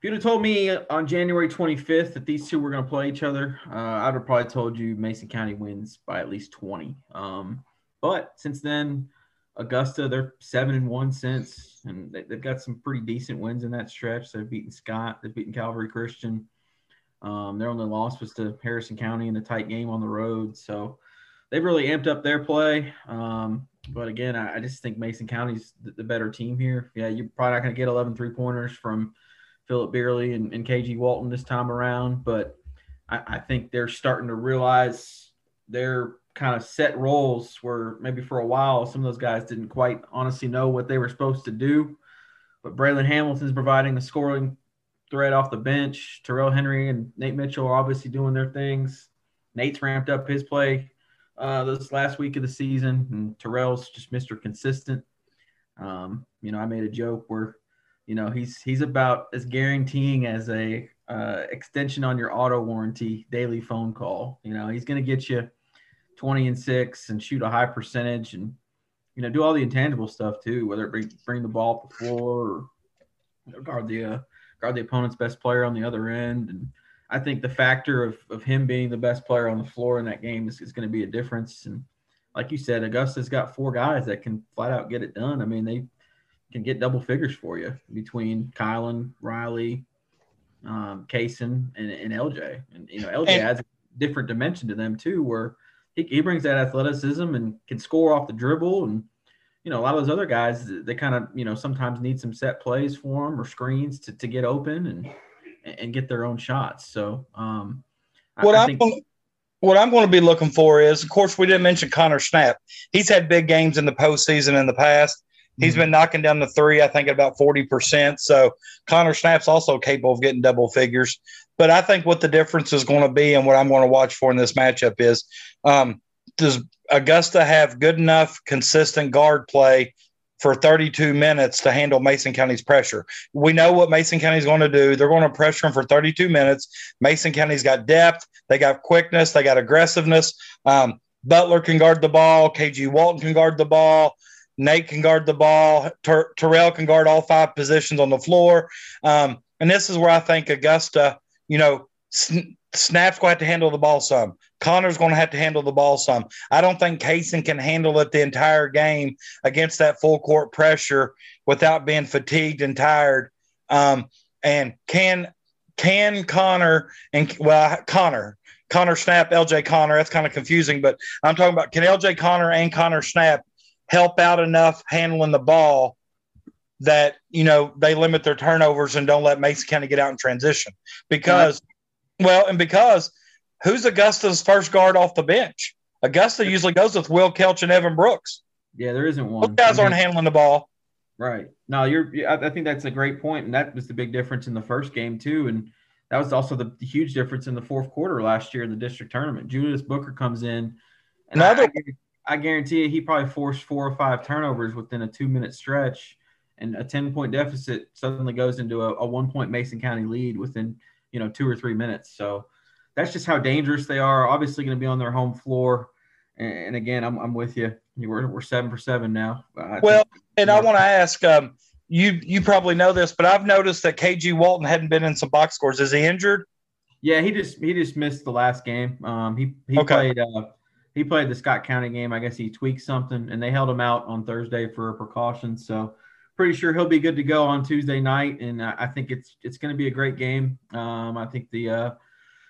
if you'd have told me on January 25th that these two were going to play each other, uh, I'd have probably told you Mason County wins by at least 20. Um, but since then, Augusta, they're seven and one since, and they, have got some pretty decent wins in that stretch. They've beaten Scott, they've beaten Calvary Christian. Um, their only loss was to Harrison County in a tight game on the road. So they've really amped up their play. Um, but again, I, I just think Mason County's the, the, better team here. Yeah, you're probably not going to get 11 three pointers from Philip Beerley and, and, KG Walton this time around, but I, I think they're starting to realize their kind of set roles where maybe for a while some of those guys didn't quite honestly know what they were supposed to do. But Braylon Hamilton's providing the scoring threat off the bench. Terrell Henry and Nate Mitchell are obviously doing their things. Nate's ramped up his play uh, this last week of the season, and Terrell's just Mr. Consistent. Um, you know, I made a joke where, you know, he's he's about as guaranteeing as a uh, extension on your auto warranty daily phone call. You know, he's going to get you 20 and six and shoot a high percentage and, you know, do all the intangible stuff too, whether it bring, bring the ball up the floor or guard the, uh, guard the opponent's best player on the other end. And I think the factor of, of him being the best player on the floor in that game is, is going to be a difference. And like you said, Augusta's got four guys that can flat out get it done. I mean, they can get double figures for you between Kylan, Riley, um, Kaysen, and, and LJ. And, you know, LJ and, adds a different dimension to them too, where – he, he brings that athleticism and can score off the dribble. And, you know, a lot of those other guys, they kind of, you know, sometimes need some set plays for them or screens to, to get open and, and get their own shots. So, um, what I, I think- I'm what I'm going to be looking for is, of course, we didn't mention Connor Snap. He's had big games in the postseason in the past. He's mm-hmm. been knocking down the three, I think, at about 40%. So Connor Snap's also capable of getting double figures. But I think what the difference is going to be and what I'm going to watch for in this matchup is um, does Augusta have good enough consistent guard play for 32 minutes to handle Mason County's pressure. We know what Mason County's going to do. They're going to pressure him for 32 minutes. Mason County's got depth, they got quickness, they got aggressiveness. Um, Butler can guard the ball, KG Walton can guard the ball. Nate can guard the ball. Ter- Terrell can guard all five positions on the floor. Um, and this is where I think Augusta you know, Sn- Snap's going to have to handle the ball some. Connor's going to have to handle the ball some. I don't think Kaysen can handle it the entire game against that full court pressure without being fatigued and tired. Um, and can can Connor and well Connor Connor Snap LJ Connor that's kind of confusing, but I'm talking about can LJ Connor and Connor Snap help out enough handling the ball that you know they limit their turnovers and don't let Mason County get out in transition because, well, and because who's Augusta's first guard off the bench? Augusta usually goes with Will Kelch and Evan Brooks. Yeah, there isn't one. Those guys aren't mm-hmm. handling the ball. Right. No, you're. I think that's a great point, and that was the big difference in the first game too, and that was also the, the huge difference in the fourth quarter last year in the district tournament. Julius Booker comes in, and Another- I, I guarantee you, he probably forced four or five turnovers within a two minute stretch and a 10 point deficit suddenly goes into a, a one point Mason County lead within, you know, two or three minutes. So that's just how dangerous they are. Obviously, going to be on their home floor. And, and again, I'm, I'm with you. We're, we're seven for seven now. I well, think, and you know, I want to ask um, you, you probably know this, but I've noticed that KG Walton hadn't been in some box scores. Is he injured? Yeah, he just he just missed the last game. Um, he he okay. played uh, he played the Scott County game. I guess he tweaked something, and they held him out on Thursday for a precaution. So pretty sure he'll be good to go on Tuesday night, and I think it's it's going to be a great game. Um, I think the uh,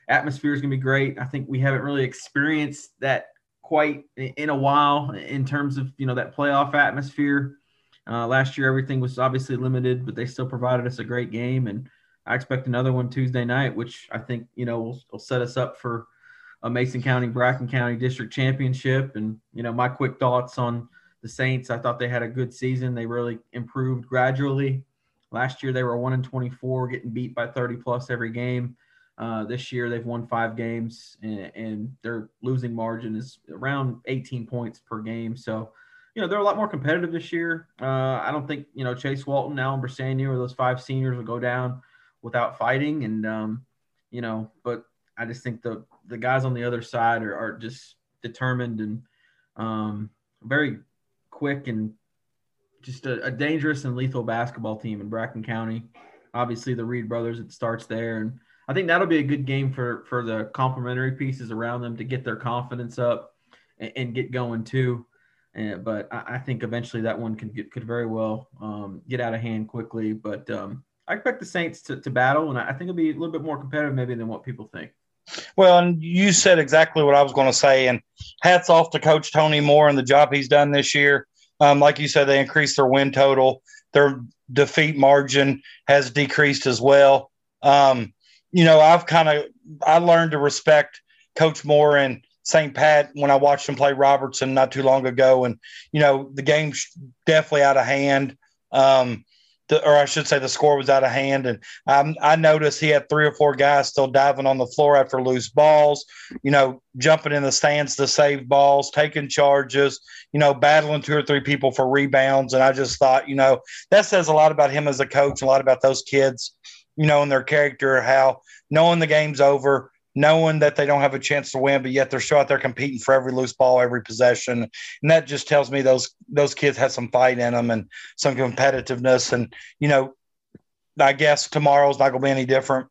atmosphere is going to be great. I think we haven't really experienced that quite in a while in terms of you know that playoff atmosphere. Uh, last year, everything was obviously limited, but they still provided us a great game, and I expect another one Tuesday night, which I think you know will, will set us up for a Mason County Bracken County District Championship. And you know my quick thoughts on the Saints, I thought they had a good season. They really improved gradually. Last year they were one in 24, getting beat by 30 plus every game. Uh, this year they've won five games, and, and, their losing margin is around 18 points per game. So, you know they're a lot more competitive this year. Uh, I don't think you know Chase Walton, Alan Bersanier, or those five seniors will go down without fighting, and um, you know, but I just think the the guys on the other side are, are just determined and um, very quick and just a, a, dangerous and lethal basketball team in Bracken County. Obviously, the Reed brothers, it starts there. And I think that'll be a good game for, for the complementary pieces around them to get their confidence up and, and get going too. And, but I, I, think eventually that one could get, could very well um, get out of hand quickly. But um, I expect the Saints to, to battle, and I think it'll be a little bit more competitive maybe than what people think. Well, and you said exactly what I was going to say. And hats off to Coach Tony Moore and the job he's done this year. Um, like you said, they increased their win total. Their defeat margin has decreased as well. Um, you know, I've kind of I learned to respect Coach Moore and St. Pat when I watched him play Robertson not too long ago, and you know the game's definitely out of hand. Um, the, or I should say, the score was out of hand, and um, I noticed he had three or four guys still diving on the floor after loose balls. You know, jumping in the stands to save balls, taking charges. You know, battling two or three people for rebounds, and I just thought, you know, that says a lot about him as a coach, a lot about those kids. You know, and their character, how knowing the game's over, knowing that they don't have a chance to win, but yet they're still out there competing for every loose ball, every possession, and that just tells me those those kids have some fight in them and some competitiveness. And you know, I guess tomorrow's not going to be any different.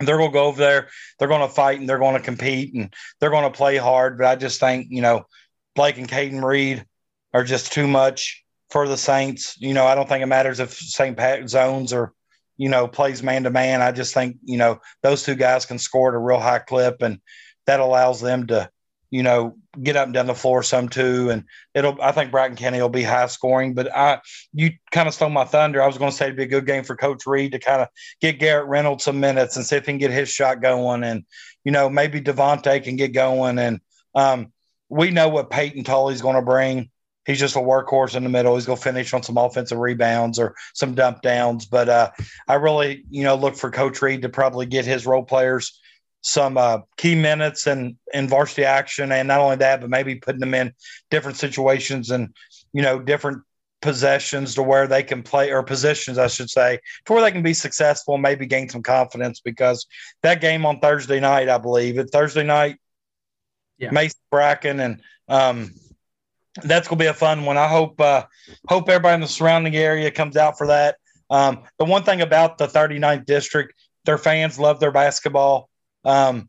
They're going to go over there, they're going to fight, and they're going to compete, and they're going to play hard. But I just think you know, Blake and Caden Reed are just too much for the Saints. You know, I don't think it matters if St. Pat zones or you know, plays man to man. I just think, you know, those two guys can score at a real high clip and that allows them to, you know, get up and down the floor some too. And it'll, I think Bracken County will be high scoring, but I, you kind of stole my thunder. I was going to say it'd be a good game for Coach Reed to kind of get Garrett Reynolds some minutes and see if he can get his shot going. And, you know, maybe Devontae can get going. And um, we know what Peyton Tully's going to bring he's just a workhorse in the middle. He's going to finish on some offensive rebounds or some dump downs. But uh, I really, you know, look for Coach Reed to probably get his role players some uh, key minutes and in varsity action, and not only that, but maybe putting them in different situations and you know different possessions to where they can play or positions, I should say, to where they can be successful and maybe gain some confidence. Because that game on Thursday night, I believe, it Thursday night, yeah. Mason Bracken and um, that's gonna be a fun one. I hope uh, hope everybody in the surrounding area comes out for that. Um, the one thing about the 39th district, their fans love their basketball. Um,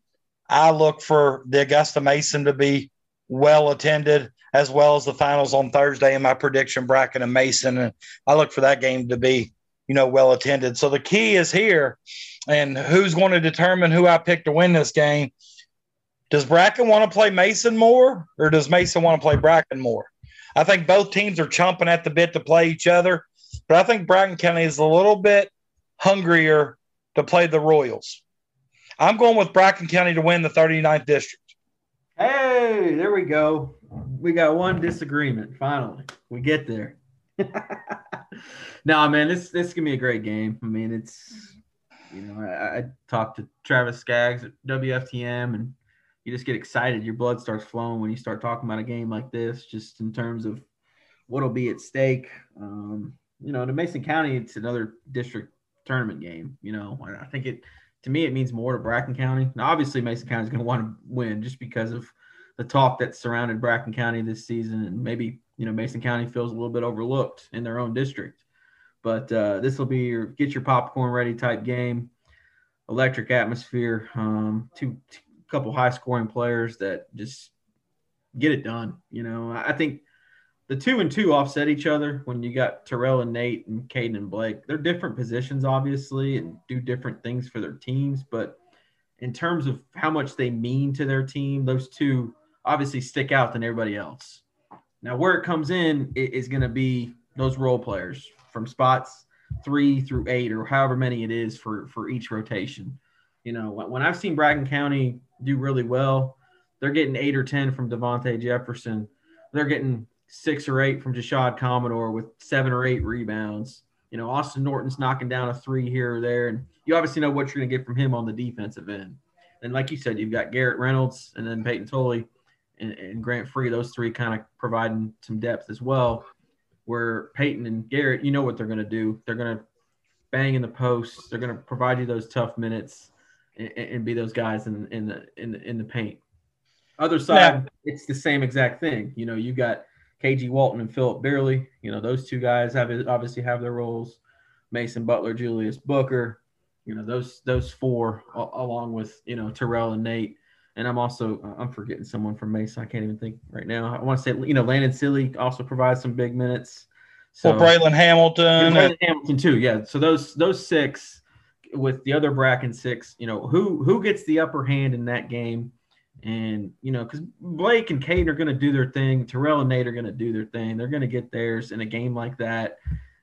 I look for the Augusta Mason to be well attended, as well as the finals on Thursday. In my prediction, Bracken and Mason, and I look for that game to be, you know, well attended. So the key is here, and who's going to determine who I pick to win this game does Bracken want to play Mason more, or does Mason want to play Bracken more? I think both teams are chomping at the bit to play each other, but I think Bracken County is a little bit hungrier to play the Royals. I'm going with Bracken County to win the 39th district. Hey, there we go. We got one disagreement. Finally, we get there. no, man, this this gonna be a great game. I mean, it's you know, I, I talked to Travis Skaggs at WFTM, and you just get excited. Your blood starts flowing when you start talking about a game like this, just in terms of what'll be at stake. Um, you know, to Mason County, it's another district tournament game. You know, I think it to me it means more to Bracken County. Now, obviously, Mason County is going to want to win just because of the talk that surrounded Bracken County this season, and maybe you know Mason County feels a little bit overlooked in their own district. But uh, this will be your get your popcorn ready type game, electric atmosphere. Um, two, two couple high scoring players that just get it done. You know, I think the two and two offset each other when you got Terrell and Nate and Caden and Blake. They're different positions, obviously, and do different things for their teams. But in terms of how much they mean to their team, those two obviously stick out than everybody else. Now, where it comes in is going to be those role players from spots three through eight or however many it is for for each rotation. You know, when I've seen Bracken County do really well, they're getting eight or 10 from Devontae Jefferson. They're getting six or eight from Jashad Commodore with seven or eight rebounds. You know, Austin Norton's knocking down a three here or there. And you obviously know what you're going to get from him on the defensive end. And like you said, you've got Garrett Reynolds and then Peyton Tully and, and Grant Free, those three kind of providing some depth as well. Where Peyton and Garrett, you know what they're going to do. They're going to bang in the post. They're going to provide you those tough minutes and, and be those guys in, in the in the in the paint. Other side, yeah. it's the same exact thing. You know, you got KG Walton and Philip Beerley. You know, those two guys have obviously have their roles. Mason Butler, Julius Booker. You know, those those four along with you know Terrell and Nate. And I'm also I'm forgetting someone from Mason. I can't even think right now. I want to say you know Landon Silly also provides some big minutes. So, well, Braylon Hamilton, Braylon Hamilton too. Yeah. So those those six with the other Bracken six, you know, who who gets the upper hand in that game And, you know, because Blake and Kate are going to do their thing. Terrell and Nate are going to do their thing. They're going to get theirs in a game like that.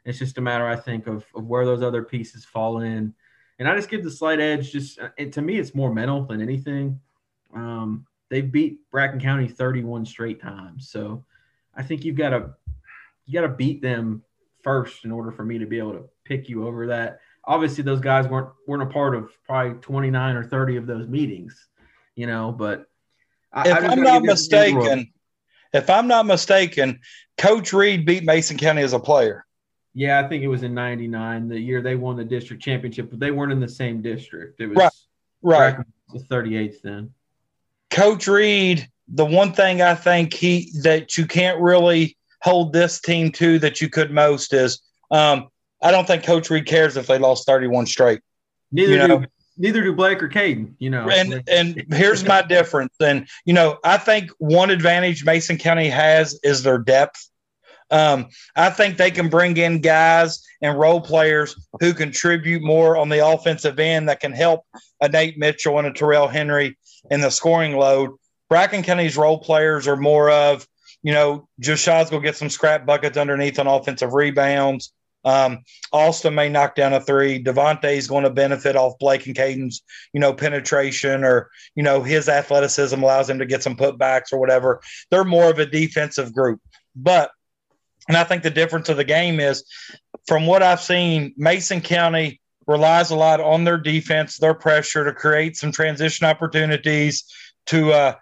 It's just a matter, I think, of, of where those other pieces fall in. And I just give the slight edge. Just it, to me, it's more mental than anything. Um, they've beat Bracken County 31 straight times. So I think you've got to you got to beat them first in order for me to be able to pick you over that. Obviously, those guys weren't weren't a part of probably 29 or 30 of those meetings, you know. But I, if I am not mistaken, if I'm not mistaken, Coach Reed beat Mason County as a player. Yeah, I think it was in '99, the year they won the district championship, but they weren't in the same district. It was right, right. The 38th then. Coach Reed, the one thing I think he that you can't really hold this team to that you could most is um, I don't think Coach Reed cares if they lost 31 straight. Neither you know? do neither do Blake or Caden, you know. And and here's my difference. And you know, I think one advantage Mason County has is their depth. Um, I think they can bring in guys and role players who contribute more on the offensive end that can help a Nate Mitchell and a Terrell Henry in the scoring load. Bracken County's role players are more of, you know, Jashad's gonna get some scrap buckets underneath on offensive rebounds. Um, Austin may knock down a three. Devontae is going to benefit off Blake and Caden's, you know, penetration or, you know, his athleticism allows him to get some putbacks or whatever. They're more of a defensive group. But, and I think the difference of the game is from what I've seen, Mason County relies a lot on their defense, their pressure to create some transition opportunities to, uh,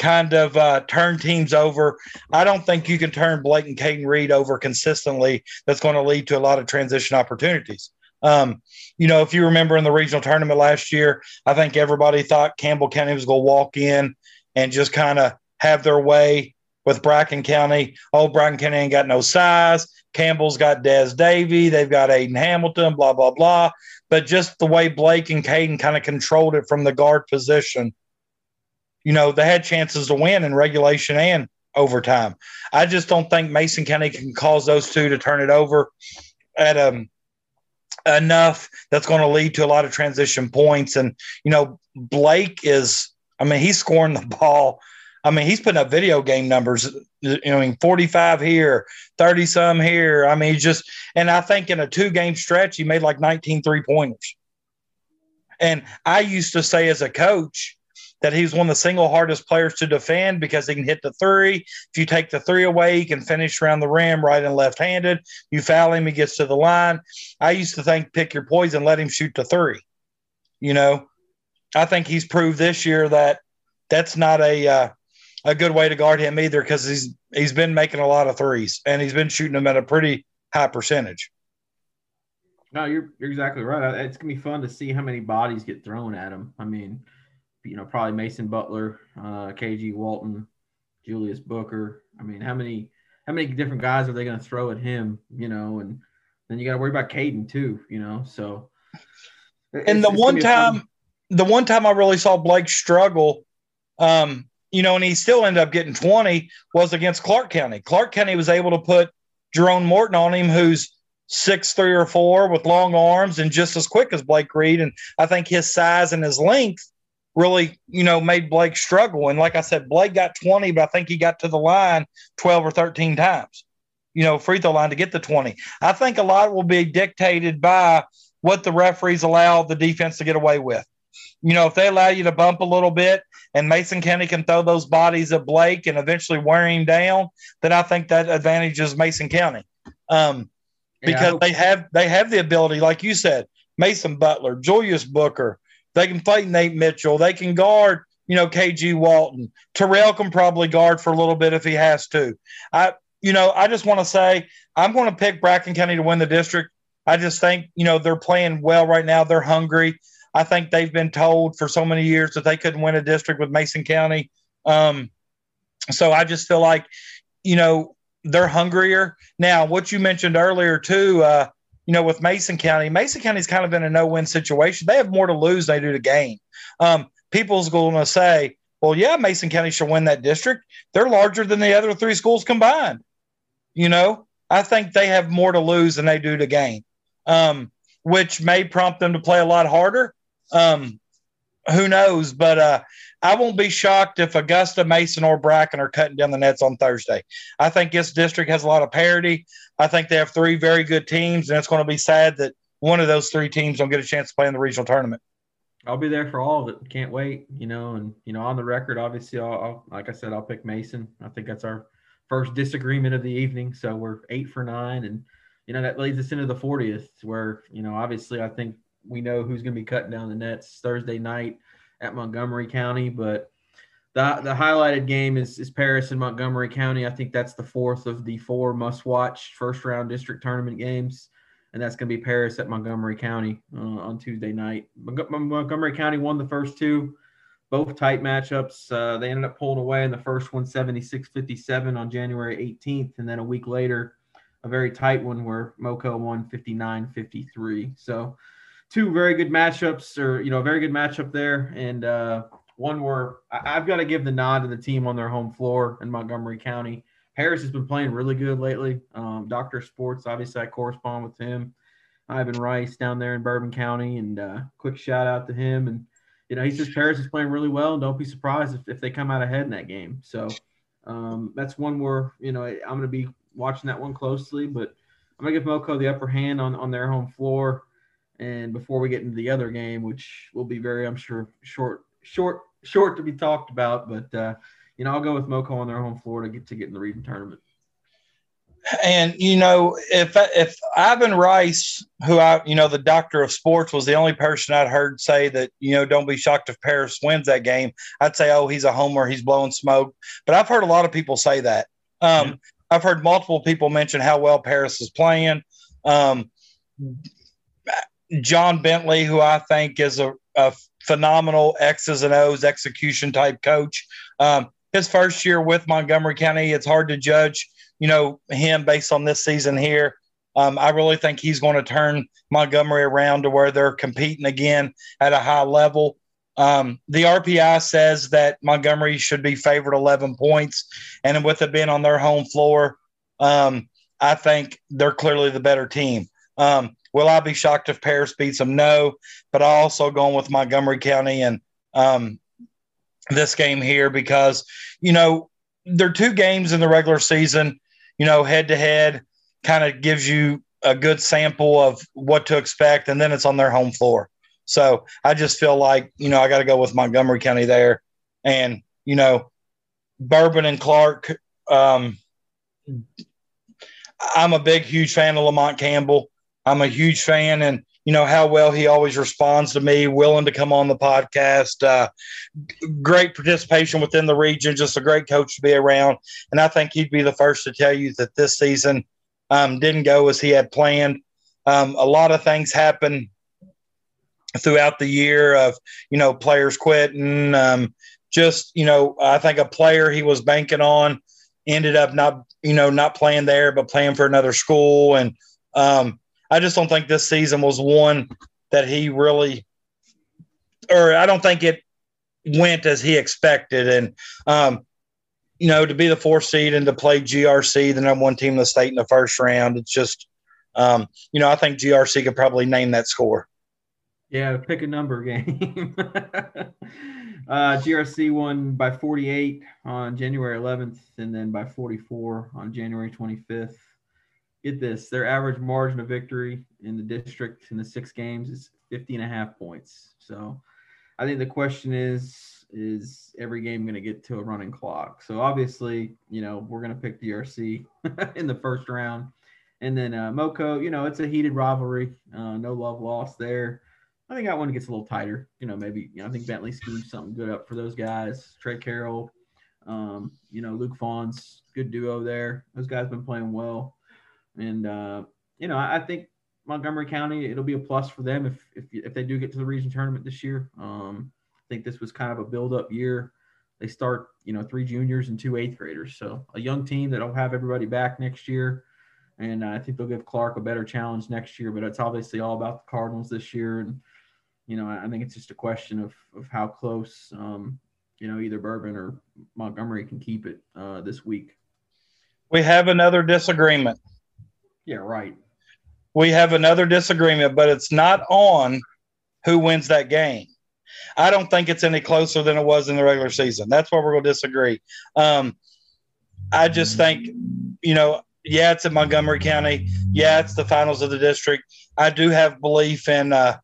kind of uh, turn teams over. I don't think you can turn Blake and Caden Reed over consistently. That's going to lead to a lot of transition opportunities. Um, you know, if you remember in the regional tournament last year, I think everybody thought Campbell County was going to walk in and just kind of have their way with Bracken County. Oh, Bracken County ain't got no size. Campbell's got Des Davy. They've got Aiden Hamilton, blah, blah, blah. But just the way Blake and Caden kind of controlled it from the guard position you know, they had chances to win in regulation and overtime. I just don't think Mason County can cause those two to turn it over at um enough that's going to lead to a lot of transition points. And you know, Blake is, I mean, he's scoring the ball. I mean, he's putting up video game numbers. You know, I mean, 45 here, 30 some here. I mean, just, and I think in a two game stretch, he made like 19 three pointers. And I used to say as a coach, that he's one of the single hardest players to defend because he can hit the three. If you take the three away, he can finish around the rim right and left handed. You foul him, he gets to the line. I used to think pick your poison, let him shoot the three. You know, I think he's proved this year that that's not a uh, a good way to guard him either because he's he's been making a lot of threes and he's been shooting them at a pretty high percentage. No, you're you're exactly right. It's gonna be fun to see how many bodies get thrown at him. I mean, you know, probably Mason Butler, uh, KG Walton, Julius Booker. I mean, how many how many different guys are they going to throw at him? You know, and then you got to worry about Caden too. You know, so. And the one time, the one time I really saw Blake struggle, um, you know, and he still ended up getting twenty was against Clark County. Clark County was able to put Jerome Morton on him, who's six three or four with long arms and just as quick as Blake Reed. And I think his size and his length really, you know, made Blake struggle. And like I said, Blake got 20, but I think he got to the line 12 or 13 times, you know, free throw line to get the 20. I think a lot will be dictated by what the referees allow the defense to get away with. You know, if they allow you to bump a little bit and Mason County can throw those bodies at Blake and eventually wear him down, then I think that advantages Mason County. Um, because yeah, they have they have the ability, like you said, Mason Butler, Julius Booker, they can fight Nate Mitchell. They can guard, you know, KG Walton. Terrell can probably guard for a little bit if he has to. I, you know, I just want to say I'm going to pick Bracken County to win the district. I just think, you know, they're playing well right now. They're hungry. I think they've been told for so many years that they couldn't win a district with Mason County. Um, so I just feel like, you know, they're hungrier. Now, what you mentioned earlier, too, uh, you know, with Mason County, Mason County's kind of in a no-win situation. They have more to lose than they do to gain. Um, people's going to say, well, yeah, Mason County should win that district. They're larger than the other three schools combined. You know, I think they have more to lose than they do to gain, um, which may prompt them to play a lot harder. Um, who knows? But uh, I won't be shocked if Augusta, Mason, or Bracken are cutting down the nets on Thursday. I think this district has a lot of parity. I think they have three very good teams, and it's going to be sad that one of those three teams don't get a chance to play in the regional tournament. I'll be there for all of it. Can't wait. You know, and you know, on the record, obviously, I'll, I'll like I said, I'll pick Mason. I think that's our first disagreement of the evening. So we're eight for nine, and you know that leads us into the 40th, where you know obviously I think we know who's going to be cutting down the nets Thursday night at Montgomery County, but the the highlighted game is is Paris and Montgomery County. I think that's the fourth of the four must watch first round district tournament games and that's going to be Paris at Montgomery County uh, on Tuesday night. Montgomery County won the first two, both tight matchups. Uh, they ended up pulling away in the first one, 76 57 on January 18th. And then a week later, a very tight one where MoCo won 59 53. So, two very good matchups, or, you know, a very good matchup there. And uh, one where I- I've got to give the nod to the team on their home floor in Montgomery County. Paris has been playing really good lately. Um, Doctor Sports, obviously, I correspond with him. Ivan Rice down there in Bourbon County, and uh, quick shout out to him. And you know, he says Paris is playing really well, and don't be surprised if, if they come out ahead in that game. So um, that's one where you know I'm going to be watching that one closely, but I'm going to give MoCo the upper hand on on their home floor. And before we get into the other game, which will be very, I'm sure, short, short, short to be talked about, but uh, you know, I'll go with MoCo on their home floor to get to get in the region tournament. And you know, if if Ivan Rice, who I you know the doctor of sports, was the only person I'd heard say that you know don't be shocked if Paris wins that game, I'd say oh he's a homer, he's blowing smoke. But I've heard a lot of people say that. Um, yeah. I've heard multiple people mention how well Paris is playing. Um, John Bentley, who I think is a, a phenomenal X's and O's execution type coach. Um, his first year with Montgomery County, it's hard to judge, you know, him based on this season here. Um, I really think he's going to turn Montgomery around to where they're competing again at a high level. Um, the RPI says that Montgomery should be favored 11 points, and with it being on their home floor, um, I think they're clearly the better team. Um, will I be shocked if Paris beats them? No, but I also going with Montgomery County and um, this game here because, you know, there are two games in the regular season, you know, head to head kind of gives you a good sample of what to expect, and then it's on their home floor. So I just feel like, you know, I got to go with Montgomery County there. And, you know, Bourbon and Clark, um, I'm a big, huge fan of Lamont Campbell. I'm a huge fan, and you know how well he always responds to me, willing to come on the podcast. Uh, great participation within the region, just a great coach to be around. And I think he'd be the first to tell you that this season um, didn't go as he had planned. Um, a lot of things happened throughout the year of you know players quitting. Um, just you know, I think a player he was banking on ended up not you know not playing there, but playing for another school and. Um, I just don't think this season was one that he really, or I don't think it went as he expected. And, um, you know, to be the fourth seed and to play GRC, the number one team in the state in the first round, it's just, um, you know, I think GRC could probably name that score. Yeah, pick a number game. uh, GRC won by 48 on January 11th and then by 44 on January 25th get this their average margin of victory in the district in the six games is 50 and a half points. So i think the question is is every game going to get to a running clock? So obviously you know we're going to pick GRC in the first round. And then uh, moco you know it's a heated rivalry uh, no love lost there. I think that one gets a little tighter you know maybe you know i think bentley schemed something good up for those guys. Trey carroll um, you know luke fawns good duo there. Those guys been playing well and uh, you know, I, think Montgomery County it'll be a plus for them if if if they do get to the region tournament this year. Um, I think this was kind of a build up year. They start, you know, three juniors and two eighth graders, so a young team that'll have everybody back next year. And I think they'll give Clark a better challenge next year. But it's obviously all about the Cardinals this year, and you know, I think it's just a question of of how close, um, you know, either Bourbon or Montgomery can keep it uh, this week. We have another disagreement. Yeah, right. We have another disagreement, but it's not on who wins that game. I don't think it's any closer than it was in the regular season. That's where we're going to disagree. Um, I just think, you know, yeah, it's in Montgomery County. Yeah, it's the finals of the district. I do have belief in uh,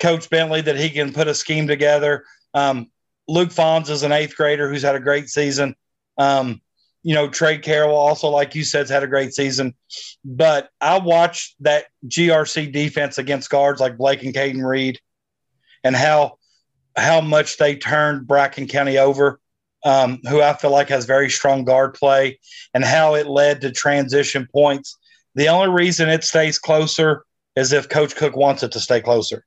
Coach Bentley that he can put a scheme together. Um, Luke Fons is an eighth grader who's had a great season. Um, you know, Trey Carroll also, like you said, has had a great season. But I watched that GRC defense against guards like Blake and Caden Reed and how how much they turned Bracken County over um, who I feel like has very strong guard play, and how it led to transition points. The only reason it stays closer is if Coach Cook wants it to stay closer.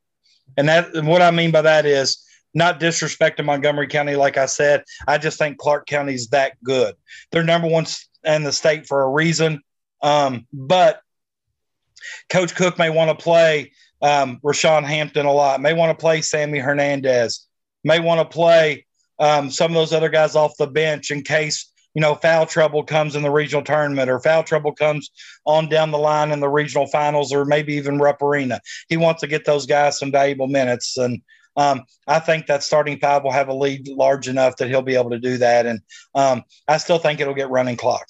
And that what I mean by that is not disrespecting Montgomery County, like I said. I just think Clark County's that good. They're number one in the state for a reason. Um, but Coach Cook may want to play um, Rashawn Hampton a lot, may want to play Sammy Hernandez, may want to play um, some of those other guys off the bench in case you know foul trouble comes in the regional tournament or foul trouble comes on down the line in the regional finals or maybe even Rupp Arena. He wants to get those guys some valuable minutes, and um, I think that starting five will have a lead large enough that he'll be able to do that. And um, I still think it'll get running clock.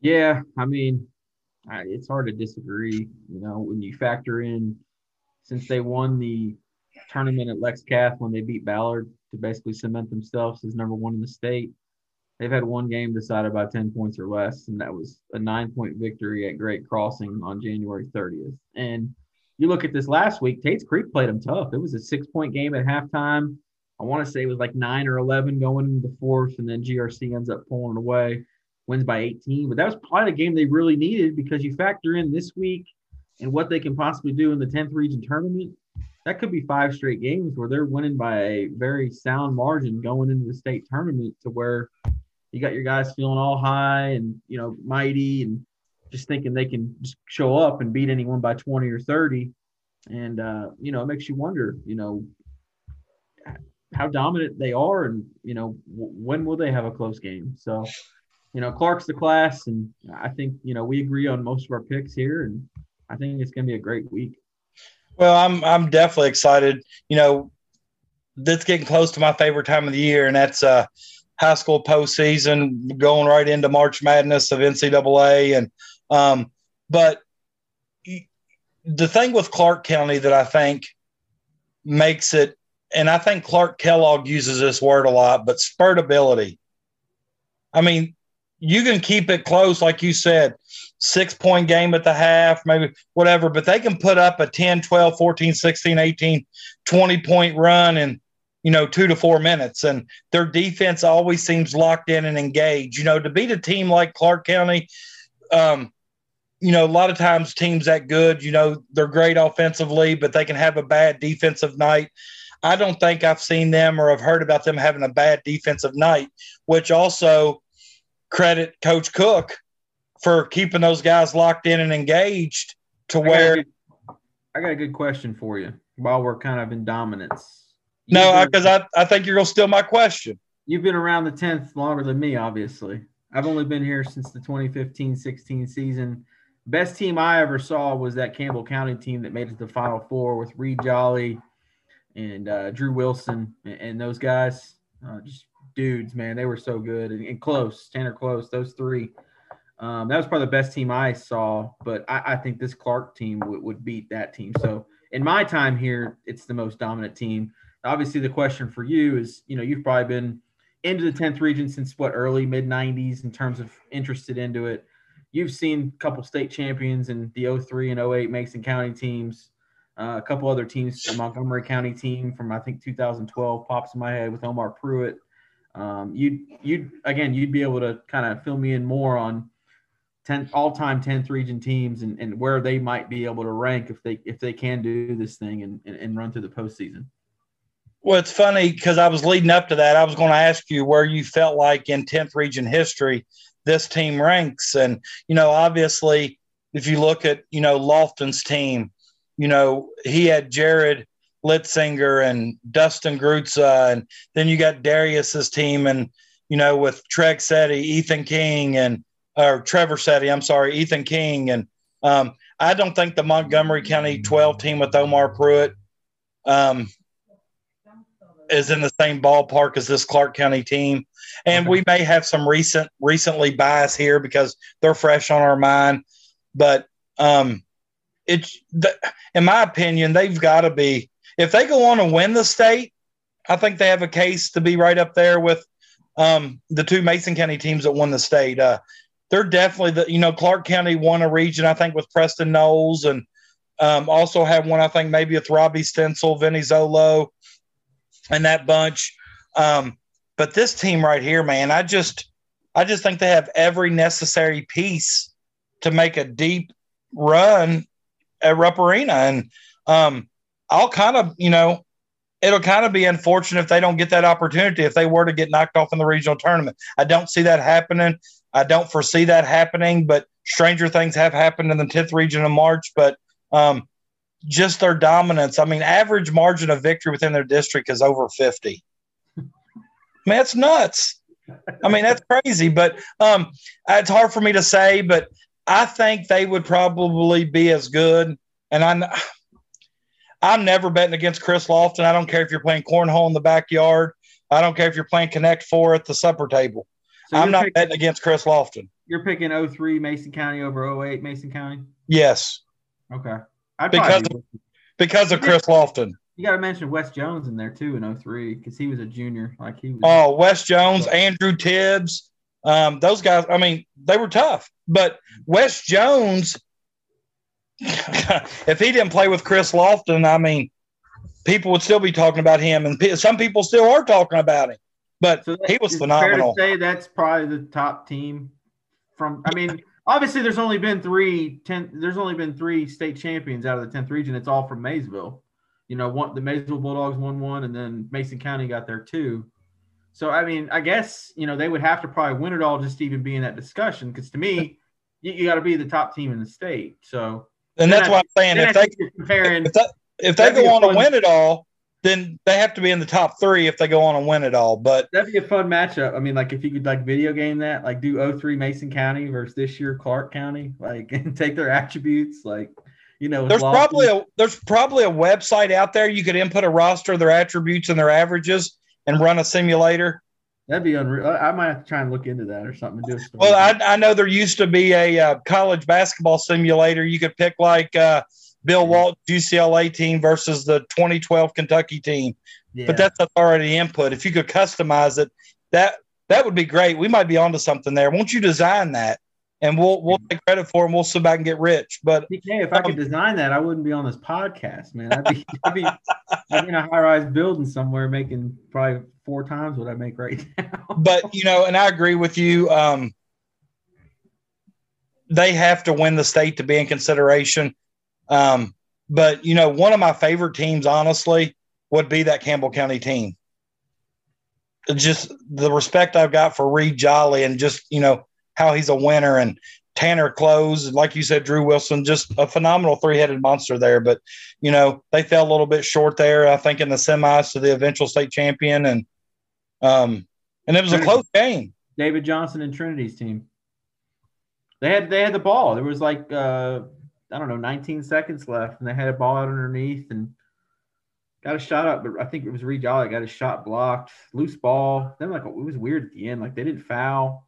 Yeah, I mean, it's hard to disagree. You know, when you factor in since they won the tournament at Lex Cath when they beat Ballard to basically cement themselves as number one in the state. They've had one game decided by 10 points or less, and that was a nine point victory at Great Crossing on January 30th. And you look at this last week, Tates Creek played them tough. It was a six point game at halftime. I want to say it was like nine or 11 going into the fourth, and then GRC ends up pulling away, wins by 18. But that was probably the game they really needed because you factor in this week and what they can possibly do in the 10th region tournament that could be five straight games where they're winning by a very sound margin going into the state tournament to where you got your guys feeling all high and you know mighty and just thinking they can just show up and beat anyone by 20 or 30 and uh, you know it makes you wonder you know how dominant they are and you know w- when will they have a close game so you know clark's the class and i think you know we agree on most of our picks here and i think it's going to be a great week well, I'm I'm definitely excited. You know, that's getting close to my favorite time of the year, and that's uh, high school postseason, going right into March Madness of NCAA. And um, but the thing with Clark County that I think makes it, and I think Clark Kellogg uses this word a lot, but spurtability. I mean, you can keep it close, like you said, six point game at the half, maybe whatever, but they can put up a 10, 12, 14, 16, 18, 20 point run in, you know, two to four minutes. And their defense always seems locked in and engaged. You know, to beat a team like Clark County, um, you know, a lot of times teams that good, you know, they're great offensively, but they can have a bad defensive night. I don't think I've seen them or I've heard about them having a bad defensive night, which also credit Coach Cook for keeping those guys locked in and engaged to I where. Got good, I got a good question for you while we're kind of in dominance. You've no, because I, I think you're going to steal my question. You've been around the 10th longer than me, obviously. I've only been here since the 2015 16 season. Best team I ever saw was that Campbell County team that made it to the Final Four with Reed Jolly and uh, Drew Wilson and, and those guys. Uh, just dudes, man. They were so good and, and close. Tanner close. Those three. Um, that was probably the best team I saw, but I, I think this Clark team w- would beat that team. So in my time here, it's the most dominant team. Obviously, the question for you is, you know, you've probably been into the 10th region since what early mid 90s in terms of interested into it. You've seen a couple state champions in the 03 and 08 Mason County teams. Uh, a couple other teams, the Montgomery County team from I think 2012 pops in my head with Omar Pruitt um, you'd you'd again you'd be able to kind of fill me in more on 10 all-time 10th region teams and, and where they might be able to rank if they if they can do this thing and, and, and run through the postseason. Well, it's funny because I was leading up to that. I was going to ask you where you felt like in 10th region history this team ranks. And, you know, obviously, if you look at, you know, Lofton's team, you know, he had Jared Litzinger and Dustin Grutza, and then you got Darius's team, and you know with Treg Setti, Ethan King, and or Trevor Setti, I'm sorry, Ethan King, and um, I don't think the Montgomery County 12 team with Omar Pruitt. Um, is in the same ballpark as this Clark County team. And okay. we may have some recent recently bias here because they're fresh on our mind. But um, it's the, in my opinion, they've got to be if they go on and win the state. I think they have a case to be right up there with um, the two Mason County teams that won the state. Uh, they're definitely the you know Clark County won a region I think with Preston Knowles and um, also had one I think maybe with Robbie Stencil, Vinny Zolo, and that bunch. Um, but this team right here, man, I just I just think they have every necessary piece to make a deep run at Rupp Arena, and um, I'll kind of you know it'll kind of be unfortunate if they don't get that opportunity if they were to get knocked off in the regional tournament. I don't see that happening. I don't foresee that happening, but stranger things have happened in the 10th region in March. But um, just their dominance, I mean, average margin of victory within their district is over 50. Man, that's nuts. I mean, that's crazy, but um, it's hard for me to say, but I think they would probably be as good. And I'm, I'm never betting against Chris Lofton. I don't care if you're playing cornhole in the backyard. I don't care if you're playing Connect Four at the supper table. So I'm not picking, betting against Chris Lofton. You're picking 03 Mason County over 08 Mason County? Yes. Okay. I'd because of, because of Chris Lofton. You got to mention Wes Jones in there too in 03 because he was a junior. Like he was. Oh, Wes Jones, Andrew Tibbs, um, those guys. I mean, they were tough, but Wes Jones if he didn't play with Chris Lofton, I mean, people would still be talking about him, and some people still are talking about him. But so he was phenomenal. Fair to say that's probably the top team from. I mean, obviously, there's only been three ten. There's only been three state champions out of the tenth region. It's all from Maysville. You know, one the Maysville Bulldogs won one, and then Mason County got there too. So I mean, I guess you know they would have to probably win it all just to even be in that discussion. Because to me, you, you got to be the top team in the state. So and that's why I'm saying if they, comparing, if, that, if they go on fun, to win it all, then they have to be in the top three if they go on and win it all. But that'd be a fun matchup. I mean, like if you could like video game that, like do 03 Mason County versus this year Clark County, like and take their attributes, like you know. There's probably a there's probably a website out there you could input a roster of their attributes and their averages and run a simulator. That'd be unreal. I might have to try and look into that or something. Do well, I, I, know there used to be a uh, college basketball simulator. You could pick like uh, Bill Walton UCLA team versus the 2012 Kentucky team, yeah. but that's already input. If you could customize it, that that would be great. We might be onto something there. Won't you design that? And we'll we'll take credit for them. We'll sit back and get rich. But if I um, could design that, I wouldn't be on this podcast, man. I'd be I'd be, I'd be in a high rise building somewhere, making probably four times what I make right now. but you know, and I agree with you. Um, they have to win the state to be in consideration. Um, but you know, one of my favorite teams, honestly, would be that Campbell County team. Just the respect I've got for Reed Jolly, and just you know how he's a winner and Tanner Close, like you said, Drew Wilson, just a phenomenal three-headed monster there. But you know, they fell a little bit short there, I think, in the semis to the eventual state champion, and um, and it was a close game. David Johnson and Trinity's team. They had they had the ball. There was like uh, I don't know, 19 seconds left, and they had a ball out underneath and got a shot up. But I think it was Reed Jolly got a shot blocked, loose ball. Then like it was weird at the end, like they didn't foul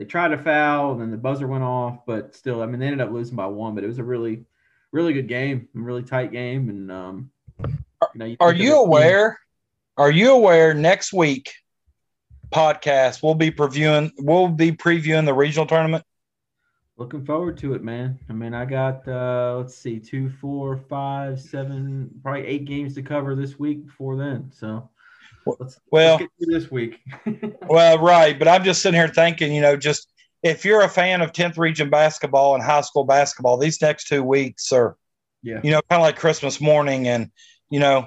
they tried to foul and then the buzzer went off, but still, I mean, they ended up losing by one, but it was a really, really good game, a really tight game. And, um, you know, you are you aware? Are you aware next week podcast we'll be previewing we'll be previewing the regional tournament? Looking forward to it, man. I mean, I got uh let's see, two, four, five, seven, probably eight games to cover this week before then. So Let's, well, let's this week. well, right, but I'm just sitting here thinking, you know, just if you're a fan of 10th region basketball and high school basketball, these next two weeks are, yeah, you know, kind of like Christmas morning, and you know,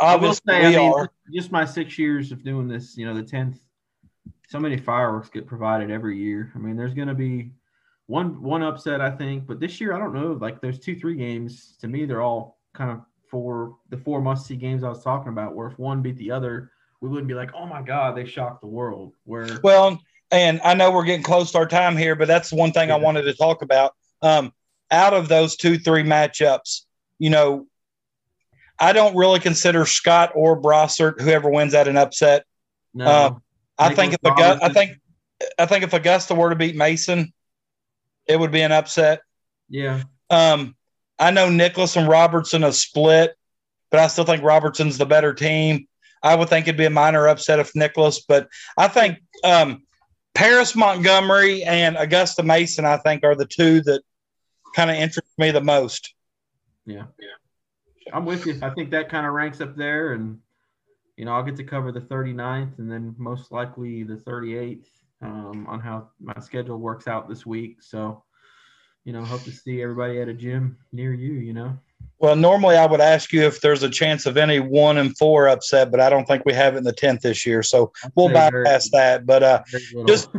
obviously say, we I mean, are. Just my six years of doing this, you know, the 10th, so many fireworks get provided every year. I mean, there's going to be one one upset, I think, but this year I don't know. Like, there's two, three games. To me, they're all kind of for the four must see games I was talking about, where if one beat the other, we wouldn't be like, oh my God, they shocked the world. Where well, and I know we're getting close to our time here, but that's one thing yeah. I wanted to talk about. Um, out of those two, three matchups, you know, I don't really consider Scott or Brossart, whoever wins that, an upset. No, Uh, I think if Augusta, I think I think if Augusta were to beat Mason, it would be an upset. yeah, Um, I know Nicholas and Robertson have split, but I still think Robertson's the better team. I would think it'd be a minor upset if Nicholas, but I think um, Paris Montgomery and Augusta Mason, I think, are the two that kind of interest me the most. yeah, I'm with you. I think that kind of ranks up there, and you know, I'll get to cover the 39th and then most likely the 38th um, on how my schedule works out this week. So, you know, hope to see everybody at a gym near you. You know, Well, normally I would ask you if there's a chance of any one and four upset, but I don't think we have it in the tenth this year, so we'll bypass that. But uh, just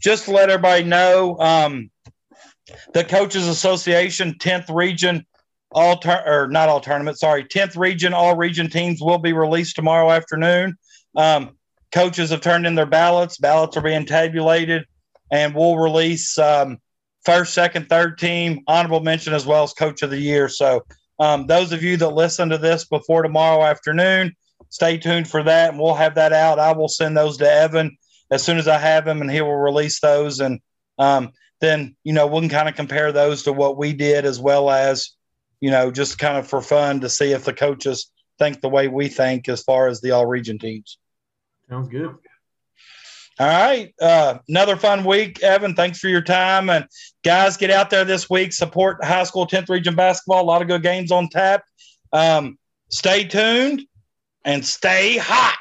just to let everybody know, um, the Coaches Association 10th region all tur- or not all tournament, sorry, 10th region all region teams will be released tomorrow afternoon. Um, coaches have turned in their ballots. Ballots are being tabulated, and we'll release um, first, second, third team honorable mention as well as coach of the year. So um, those of you that listen to this before tomorrow afternoon, stay tuned for that, and we'll have that out. I will send those to Evan as soon as I have him, and he will release those. And um, then, you know, we can kind of compare those to what we did as well as, you know, just kind of for fun to see if the coaches think the way we think as far as the all region teams. sounds good. All right. Uh, another fun week, Evan. Thanks for your time. And guys, get out there this week, support high school 10th region basketball. A lot of good games on tap. Um, stay tuned and stay hot.